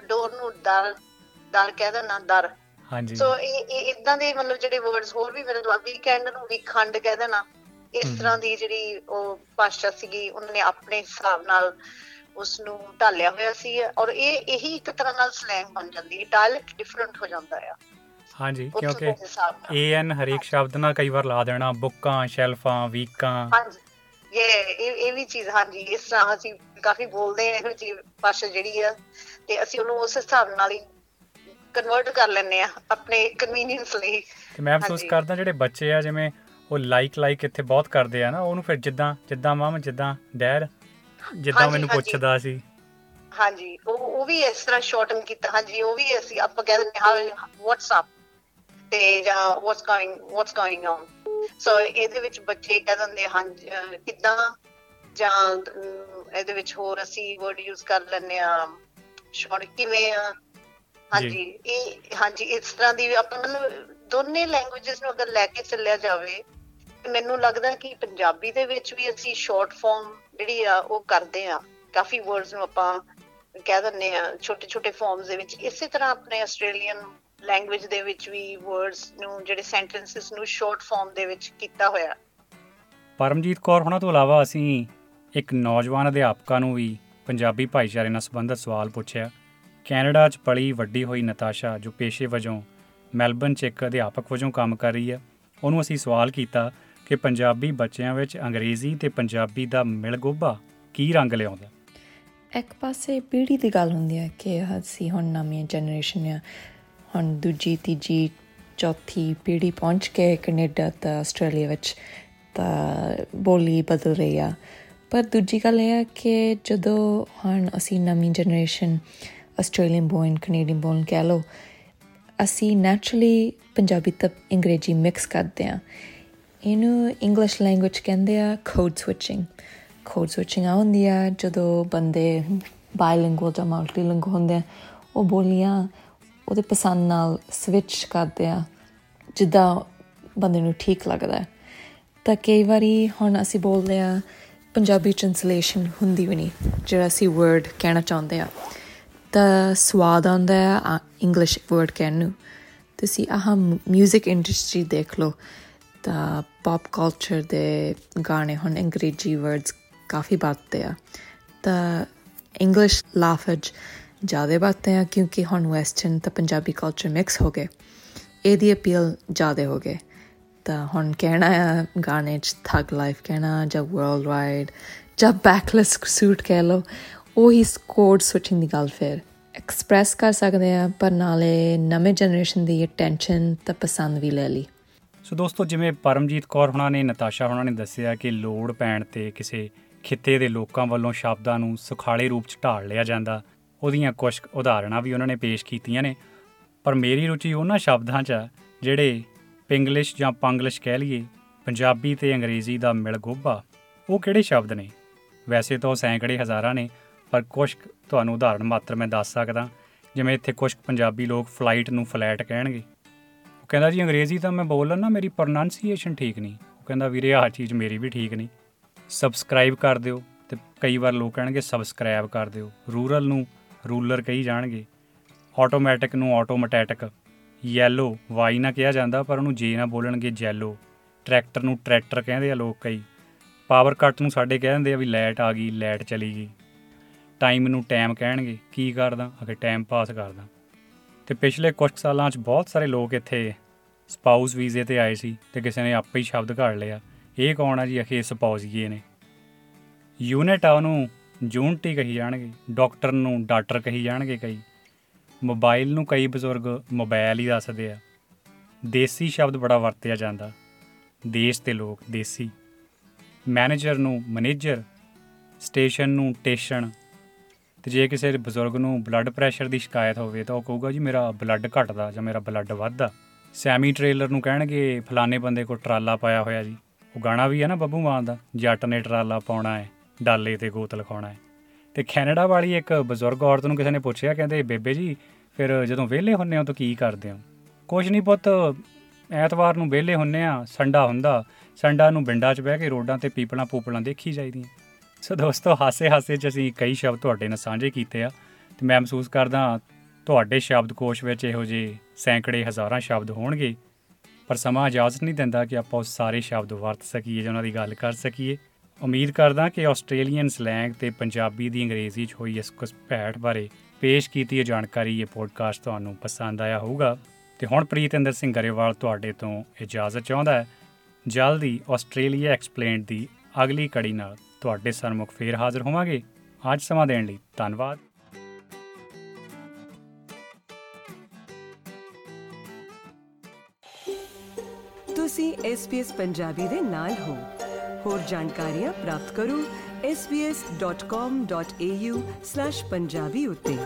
ਡੋਰ ਨੂੰ ਦਰ ਦਰ ਕਹਿ ਦੇਣਾ ਦਰ। ਹਾਂਜੀ। ਸੋ ਇਹ ਇਦਾਂ ਦੇ ਮਤਲਬ ਜਿਹੜੇ ਵਰਡਸ ਹੋਰ ਵੀ ਮੇਰੇ ਦੁਆਬੀ ਵੀਕਐਂਡ ਨੂੰ ਵੀ ਖੰਡ ਕਹਿ ਦੇਣਾ। ਇਸ ਤਰ੍ਹਾਂ ਦੀ ਜਿਹੜੀ ਉਹ ਭਾਸ਼ਾ ਸੀਗੀ ਉਹਨਾਂ ਨੇ ਆਪਣੇ ਹਿਸਾਬ ਨਾਲ ਉਸ ਨੂੰ ਢਾਲਿਆ ਹੋਇਆ ਸੀ ਔਰ ਇਹ ਇਹੀ ਇੱਕ ਤਰ੍ਹਾਂ ਨਾਲ ਸਲੈਂਗ ਬਣ ਜਾਂਦੀ ਹੈ ਡਾਇਲੈਕਟ ਡਿਫਰੈਂਟ ਹੋ ਜਾਂਦਾ ਹੈ ਹਾਂਜੀ ਕਿਉਂਕਿ ਏਐਨ ਹਰੇਕ ਸ਼ਬਦ ਨਾਲ ਕਈ ਵਾਰ ਲਾ ਦੇਣਾ ਬੁੱਕਾਂ ਸ਼ੈਲਫਾਂ ਵੀਕਾਂ। ਹਾਂਜੀ ਇਹ ਇਹ ਵੀ ਚੀਜ਼ ਹਾਂਜੀ ਇਸ ਤਰ੍ਹਾਂ ਅਸੀਂ ਕਾਫੀ ਬੋਲਦੇ ਹਾਂ ਇਹੋ ਜੀ ਭਾਸ਼ਾ ਜਿਹੜੀ ਆ ਤੇ ਅਸੀਂ ਉਹਨੂੰ ਉਸ ਹਿਸਾਬ ਨਾਲ ਹੀ ਕਨਵਰਟ ਕਰ ਲੈਂਦੇ ਆ ਆਪਣੇ ਕਨਵੀਨੀਅੰਸ ਲਈ। ਤੇ ਮੈਂ ਅਫਸੋਸ ਕਰਦਾ ਜਿਹੜੇ ਬੱਚੇ ਆ ਜਿਵੇਂ ਉਹ ਲਾਈਕ ਲਾਈਕ ਇੱਥੇ ਬਹੁਤ ਕਰਦੇ ਆ ਨਾ ਉਹਨੂੰ ਫਿਰ ਜਿੱਦਾਂ ਜਿੱਦਾਂ ਮਾਮ ਜਿੱਦਾਂ ਡੈਡ ਜਿੱਦਾਂ ਮੈਨੂੰ ਪੁੱਛਦਾ ਸੀ। ਹਾਂਜੀ ਉਹ ਉਹ ਵੀ ਇਸ ਤਰ੍ਹਾਂ ਸ਼ਾਰਟਨ ਕੀਤਾ ਹਾਂਜੀ ਉਹ ਵੀ ਅਸੀਂ ਆਪਾਂ ਕਹਿ ਦਿੰਦੇ ਹਾਂ WhatsApp ਤੇ ਜਾਂ what's going what's going on so ਇਹਦੇ ਵਿੱਚ ਬੱਚੇ ਕਹਿ ਦਿੰਦੇ ਹਾਂ ਕਿਦਾਂ? ਜਾਂ ਇਹਦੇ ਵਿੱਚ ਹੋਰ ਅਸੀਂ ਵਰਡ ਯੂਜ਼ ਕਰ ਲੈਂਦੇ ਆ ਸ਼ਾਰਟ ਕਿਵੇਂ ਆ? ਹਾਂਜੀ ਇਹ ਹਾਂਜੀ ਇਸ ਤਰ੍ਹਾਂ ਦੀ ਆਪਾਂ ਮਤਲਬ ਦੋਨੇ ਲੈਂਗੁਏਜਸ ਨੂੰ ਅਗਰ ਲੈ ਕੇ ਚੱਲਿਆ ਜਾਵੇ ਮੈਨੂੰ ਲੱਗਦਾ ਕਿ ਪੰਜਾਬੀ ਦੇ ਵਿੱਚ ਵੀ ਅਸੀਂ ਸ਼ਾਰਟ ਫਾਰਮ ਜਿਹੜੀ ਆ, ਉਹ ਕਰਦੇ ਆ। ਕਾਫੀ ਵਰਡਸ ਨੂੰ ਆਪਾਂ ਕਹਿ ਦਿੰਦੇ ਆ ਛੋਟੇ ਛੋਟੇ ਫਾਰਮਸ ਦੇ ਵਿੱਚ। ਇਸੇ ਤਰ੍ਹਾਂ ਆਪਣੇ ਆਸਟ੍ਰੇਲੀਅਨ ਲੈਂਗੁਏਜ ਦੇ ਵਿੱਚ ਵੀ ਵਰਡਸ ਨੂੰ, ਜਿਹੜੇ ਸੈਂਟੈਂਸਸ ਨੂੰ ਸ਼ਾਰਟ ਫਾਰਮ ਦੇ ਵਿੱਚ ਕੀਤਾ ਹੋਇਆ। ਪਰਮਜੀਤ ਕੌਰ ਹੁਣਾਂ ਤੋਂ ਇਲਾਵਾ ਅਸੀਂ ਇੱਕ ਨੌਜਵਾਨ ਅਧਿਆਪਕਾ ਨੂੰ ਵੀ ਪੰਜਾਬੀ ਭਾਈਚਾਰੇ ਨਾਲ ਸੰਬੰਧਿਤ ਸਵਾਲ ਪੁੱਛਿਆ। ਕੈਨੇਡਾ 'ਚ ਪਲੀ ਵੱਡੀ ਹੋਈ ਨਤਾਸ਼ਾ, ਜੋ ਪੇਸ਼ੇ ਵਜੋਂ ਮੈਲਬਨ 'ਚ ਇੱਕ ਅਧਿਆਪਕ ਵਜੋਂ ਕੰਮ ਕਰ ਰਹੀ ਹੈ। ਉਹਨੂੰ ਅਸੀਂ ਸਵਾਲ ਕੀਤਾ ਕਿ ਪੰਜਾਬੀ ਬੱਚਿਆਂ ਵਿੱਚ ਅੰਗਰੇਜ਼ੀ ਤੇ ਪੰਜਾਬੀ ਦਾ ਮਿਲਗੋਭਾ ਕੀ ਰੰਗ ਲਿਆਉਂਦਾ? ਇੱਕ ਪਾਸੇ ਪੀੜ੍ਹੀ ਦੀ ਗੱਲ ਹੁੰਦੀ ਹੈ ਕਿ ਅਸੀਂ ਹੁਣ ਨਵੀਂ ਜਨਰੇਸ਼ਨ ਆ, ਹੁਣ ਦੂਜੀ, ਤੀਜੀ, ਚੌਥੀ ਪੀੜ੍ਹੀ ਪਹੁੰਚ ਕੇ ਕੈਨੇਡਾ ਤੇ ਆਸਟ੍ਰੇਲੀਆ ਵਿੱਚ ਤਾਂ ਬੋਲੀ ਬਦਲ ਰਹੀ ਆ। ਪਰ ਦੂਜੀ ਗੱਲ ਇਹ ਹੈ ਕਿ ਜਦੋਂ ਹੁਣ ਅਸੀਂ ਨਵੀਂ generation, Australian born Canadian born ਕਹ ਲੋ ਅਸੀਂ ਨੈਚੁਰਲੀ ਪੰਜਾਬੀ ਤੇ ਅੰਗਰੇਜ਼ੀ ਮਿਕਸ ਕਰਦੇ ਆ। ਇਹਨੂੰ ਇੰਗਲਿਸ਼ ਲੈਂਗੁਏਜ ਕਹਿੰਦੇ ਆ ਕੋਡ ਸਵਿਚਿੰਗ ਕੋਡ ਸਵਿਚਿੰਗ ਆ ਹੁੰਦੀ ਆ ਜਦੋਂ ਬੰਦੇ ਬਾਇਲਿੰਗੁਅਲ ਜਾਂ ਮਲਟੀਲਿੰਗੁਅਲ ਹੁੰਦੇ ਆ ਉਹ ਬੋਲੀਆਂ ਉਹਦੇ ਪਸੰਦ ਨਾਲ ਸਵਿਚ ਕਰਦੇ ਆ ਜਿੱਦਾਂ ਬੰਦੇ ਨੂੰ ਠੀਕ ਲੱਗਦਾ ਤਾਂ ਕਈ ਵਾਰੀ ਹੁਣ ਅਸੀਂ ਬੋਲਦੇ ਆ ਪੰਜਾਬੀ ਟ੍ਰਾਂਸਲੇਸ਼ਨ ਹੁੰਦੀ ਵੀ ਨਹੀਂ ਜਿਹੜਾ ਅਸੀਂ ਵਰਡ ਕਹਿਣਾ ਚਾਹੁੰਦੇ ਆ ਤਾਂ ਸਵਾਦ ਆਉਂਦਾ ਆ ਇੰਗਲਿਸ਼ ਵਰਡ ਕਹਿਣ ਨੂੰ ਤੁਸੀਂ ਆਹ 뮤직 ਇੰਡਸਟਰੀ ਦੇਖ ਲਓ ਤਾਂ ਪੌਪ ਕਲਚਰ ਦੇ ਗਾਣੇ ਹੁਣ ਅੰਗਰੇਜ਼ੀ ਵਰਡਸ ਕਾਫੀ ਵਰਤਦੇ ਆ। ਤਾਂ ਇੰਗਲਿਸ਼ ਲਾਫਜ ਜ਼ਿਆਦਾ ਵਰਤਦੇ ਆ ਕਿਉਂਕਿ ਹੁਣ ਵੈਸਟਰਨ ਤੇ ਪੰਜਾਬੀ ਕਲਚਰ ਮਿਕਸ ਹੋ ਗਏ। ਇਹਦੀ ਅਪੀਲ ਜ਼ਿਆਦਾ ਹੋ ਗਏ। ਤਾਂ ਹੁਣ ਕਹਿਣਾ ਆ ਗਾਣੇ ਚ ਥਗ ਲਾਈਫ ਕਹਿਣਾ ਜਾਂ ਵਰਲਡ ਵਾਈਡ ਜਾਂ ਬੈਕਲੈਸ ਸੂਟ ਕਹਿ ਲਓ, ਉਹੀ ਕੋਡ ਸਵਿਚਿੰਗ ਦੀ ਗੱਲ ਫਿਰ ਐਕਸਪ੍ਰੈਸ ਕਰ ਸਕਦੇ ਆ, ਪਰ ਨਾਲੇ ਨਵੇਂ ਜਨਰੇਸ਼ਨ ਦੀ ਅਟੈਂਸ਼ਨ ਤੇ ਪਸੰਦ ਵੀ ਲੈ ਲਈ। ਸੋ ਦੋਸਤੋ, ਜਿਵੇਂ ਪਰਮਜੀਤ ਕੌਰ ਹੁਣਾਂ ਨੇ, ਨਤਾਸ਼ਾ ਹੁਣਾਂ ਨੇ ਦੱਸਿਆ ਕਿ ਲੋੜ ਪੈਣ ਤੇ ਕਿਸੇ ਖਿੱਤੇ ਦੇ ਲੋਕਾਂ ਵੱਲੋਂ ਸ਼ਬਦਾਂ ਨੂੰ ਸੁਖਾਲੇ ਰੂਪ 'ਚ ਢਾਲ ਲਿਆ ਜਾਂਦਾ, ਉਹਦੀਆਂ ਕੁਝ ਉਦਾਹਰਣਾਂ ਵੀ ਉਹਨਾਂ ਨੇ ਪੇਸ਼ ਕੀਤੀਆਂ ਨੇ। ਪਰ ਮੇਰੀ ਰੁਚੀ ਉਹਨਾਂ ਸ਼ਬਦਾਂ 'ਚ ਆ, ਜਿਹੜੇ ਪਿੰਗਲਿਸ਼ ਜਾਂ ਪੰਗਲਿਸ਼ ਕਹਿ ਲਈਏ, ਪੰਜਾਬੀ ਤੇ ਅੰਗਰੇਜ਼ੀ ਦਾ ਮਿਲ ਗੋਭਾ ਉਹ ਕਿਹੜੇ ਸ਼ਬਦ ਨੇ? ਵੈਸੇ ਤਾਂ ਉਹ ਸੈਂਕੜੇ ਹਜ਼ਾਰਾਂ ਨੇ, ਪਰ ਕੁਝ ਤੁਹਾਨੂੰ ਉਦਾਹਰਣ ਮਾਤਰ ਮੈਂ ਦੱਸ ਸਕਦਾ, ਜਿਵੇਂ ਇੱਥੇ ਕੁਝ ਪੰਜਾਬੀ ਲੋਕ ਫਲਾਈਟ ਨੂੰ ਫਲੈਟ ਕਹਿਣਗੇ। ਉਹ ਕਹਿੰਦਾ ਜੀ ਅੰਗਰੇਜ਼ੀ ਤਾਂ ਮੈਂ ਬੋਲਣ ਨਾ ਮੇਰੀ ਪ੍ਰੋਨਾਂਸੀਏਸ਼ਨ ਠੀਕ ਨਹੀਂ। ਉਹ ਕਹਿੰਦਾ ਵੀਰੇ ਆਹ ਚੀਜ਼ ਮੇਰੀ ਵੀ ਠੀਕ ਨਹੀਂ। ਸਬਸਕ੍ਰਾਈਬ ਕਰ ਦਿਓ ਤੇ ਕਈ ਵਾਰ ਲੋਕ ਕਹਿਣਗੇ ਸਬਸਕ੍ਰਾਈਬ ਕਰ ਦਿਓ। ਰੂਰਲ ਨੂੰ ਰੂਲਰ ਕਹੀ ਜਾਣਗੇ। ਆਟੋਮੈਟਿਕ ਨੂੰ ਆਟੋਮੈਟਿਕ ਯੈਲੋ ਵਾਈ ਨਾ ਕਿਹਾ ਜਾਂਦਾ, ਪਰ ਉਹਨੂੰ ਜੇ ਨਾ ਬੋਲਣਗੇ ਜੈਲੋ ਟਰੈਕਟਰ ਨੂੰ ਟਰੈਕਟਰ ਕਹਿੰਦੇ ਆ ਲੋਕ ਕਈ। ਪਾਵਰ ਕੱਟ ਨੂੰ ਸਾਡੇ ਕਹਿ ਦਿੰਦੇ ਆ ਵੀ ਲਾਈਟ ਆ ਗਈ ਲਾਈਟ ਚਲੀ ਗਈ। ਟਾਈਮ ਨੂੰ ਟਾਈਮ ਕਹਿਣਗੇ। ਕੀ ਕਰਦਾ? ਅਗੇ ਟਾਈਮ ਪਾਸ ਕਰਦਾ। ਤੇ ਪਿਛਲੇ ਕੁਝ ਸਾਲਾਂ 'ਚ ਬਹੁਤ ਸਾਰੇ ਲੋਕ ਇੱਥੇ ਸਪਾਊਸ ਵੀਜ਼ੇ ਤੇ ਆਏ ਸੀ ਤੇ ਕਿਸੇ ਨੇ ਆਪੇ ਹੀ ਸ਼ਬਦ ਘੜ ਲਿਆ। ਇਹ ਕੌਣ ਆ ਜੀ? ਅਖੇ ਸਪਾਊਸੀਏ ਨੇ ਯੂਨਿਟ ਆ ਉਹਨੂੰ ਜੂਨਟੀ ਕਹੀ ਜਾਣਗੇ ਡਾਕਟਰ ਨੂੰ ਡਾਕਟਰ ਕਹੀ ਜਾਣਗੇ ਕਈ। ਮੋਬਾਈਲ ਨੂੰ ਕਈ ਬਜ਼ੁਰਗ ਮੋਬਾਈਲ ਹੀ ਦੱਸਦੇ ਆ। ਦੇਸੀ ਸ਼ਬਦ ਬੜਾ ਵਰਤਿਆ ਜਾਂਦਾ। ਦੇਸ਼ ਤੇ ਲੋਕ, ਦੇਸੀ। ਮੈਨੇਜਰ ਨੂੰ ਮੈਨੇਜਰ ਸਟੇਸ਼ਨ ਨੂੰ ਟੇਸ਼ਨ ਤੇ ਜੇ ਕਿਸੇ ਬਜ਼ੁਰਗ ਨੂੰ ਬਲੱਡ ਪ੍ਰੈਸ਼ਰ ਦੀ ਸ਼ਿਕਾਇਤ ਹੋਵੇ ਤਾਂ ਉਹ ਕਹੂਗਾ ਜੀ ਮੇਰਾ ਬਲੱਡ ਘਟਦਾ ਜਾਂ ਮੇਰਾ ਬਲੱਡ ਵੱਧਦਾ। ਸੈਮੀ ਟ੍ਰੇਲਰ ਨੂੰ ਕਹਿਣਗੇ, ਫਲਾਣੇ ਬੰਦੇ ਕੋਲ ਟਰਾਲਾ ਪਾਇਆ ਹੋਇਆ ਜੀ। ਉਹ ਗਾਣਾ ਵੀ ਹੈ ਨਾ ਬੱਬੂ ਮਾਨ ਦਾ, ਜੱਟ ਨੇ ਟਰਾਲਾ ਪਾਉਣਾ ਹੈ, ਡਾਲੇ ਤੇ ਗੋਤ ਲਿਖਾਉਣਾ ਹੈ। ਤੇ ਕੈਨੇਡਾ ਵਾਲੀ ਇੱਕ ਬਜ਼ੁਰਗ ਔਰਤ ਨੂੰ ਕਿਸੇ ਨੇ ਪੁੱਛਿਆ, ਕਹਿੰਦੇ, ਬੇਬੇ ਜੀ, ਫਿਰ ਜਦੋਂ ਵਿਹਲੇ ਹੁੰਨੇ ਹੋ ਤਾਂ ਕੀ ਕਰਦੇ ਹੋ? ਕੁਝ ਨਹੀਂ ਪੁੱਤ, ਐਤਵਾਰ ਨੂੰ ਵਿਹਲੇ ਹੁੰਨੇ ਆ, ਸੰਡਾ ਹੁੰਦਾ। ਸੰਡਾ ਨੂੰ ਬਿੰਡਾ 'ਚ ਬਹਿ ਕੇ ਰੋਡਾਂ ਤੇ ਪੀਪਲਾਂ ਪੂਪਲਾਂ ਦੇਖੀ ਜਾਈਦੀਆਂ। ਸੋ ਦੋਸਤੋ ਹਾਸੇ ਹਾਸੇ 'ਚ ਅਸੀਂ ਕਈ ਸ਼ਬਦ ਤੁਹਾਡੇ ਨਾਲ ਸਾਂਝੇ ਕੀਤੇ ਆ ਤੇ ਮੈਂ ਮਹਿਸੂਸ ਕਰਦਾ ਤੁਹਾਡੇ ਸ਼ਬਦਕੋਸ਼ ਵਿੱਚ ਇਹੋ ਜਿਹੇ ਸੈਂਕੜੇ ਹਜ਼ਾਰਾਂ ਸ਼ਬਦ ਹੋਣਗੇ, ਪਰ ਸਮਾਂ ਇਜਾਜ਼ਤ ਨਹੀਂ ਦਿੰਦਾ ਕਿ ਆਪਾਂ ਉਸ ਸਾਰੇ ਸ਼ਬਦ ਵਰਤ ਸਕੀਏ ਜਾਂ ਉਹਨਾਂ ਦੀ ਗੱਲ ਕਰ ਸਕੀਏ। ਉਮੀਦ ਕਰਦਾ ਕਿ ਆਸਟ੍ਰੇਲੀਅਨ ਸਲੈਂਗ ਤੇ ਪੰਜਾਬੀ ਦੀ ਅੰਗਰੇਜ਼ੀ 'ਚ ਹੋਈ ਇਸ ਘੁਸਪੈਠ ਬਾਰੇ ਪੇਸ਼ ਕੀਤੀ ਇਹ ਜਾਣਕਾਰੀ, ਇਹ ਪੋਡਕਾਸਟ ਤੁਹਾਨੂੰ ਪਸੰਦ ਆਇਆ ਹੋਊਗਾ। ਤੇ ਹੁਣ ਪ੍ਰੀਤਿੰਦਰ ਸਿੰਘ ਗਰੇਵਾਲ ਤੁਹਾਡੇ ਤੋਂ ਇਜਾਜ਼ਤ ਚਾਹੁੰਦਾ ਹੈ। ਜਲਦੀ ਆਸਟ੍ਰੇਲੀਆ ਐਕਸਪਲੇਨਡ ਦੀ ਅਗਲੀ ਕੜੀ ਨਾਲ ਤੁਹਾਡੇ ਸਨਮੁਖ ਫੇਰ ਹਾਜ਼ਰ ਹੋਵਾਂਗੇ। ਅੱਜ ਸਮਾਂ ਦੇਣ ਲਈ ਧੰਨਵਾਦ। ਤੁਸੀਂ SBS ਪੰਜਾਬੀ ਦੇ ਨਾਲ ਹੋ। ਹੋਰ ਜਾਣਕਾਰੀਆਂ ਪ੍ਰਾਪਤ ਕਰੋ svs.com.au/punjabi ਉਤੇ।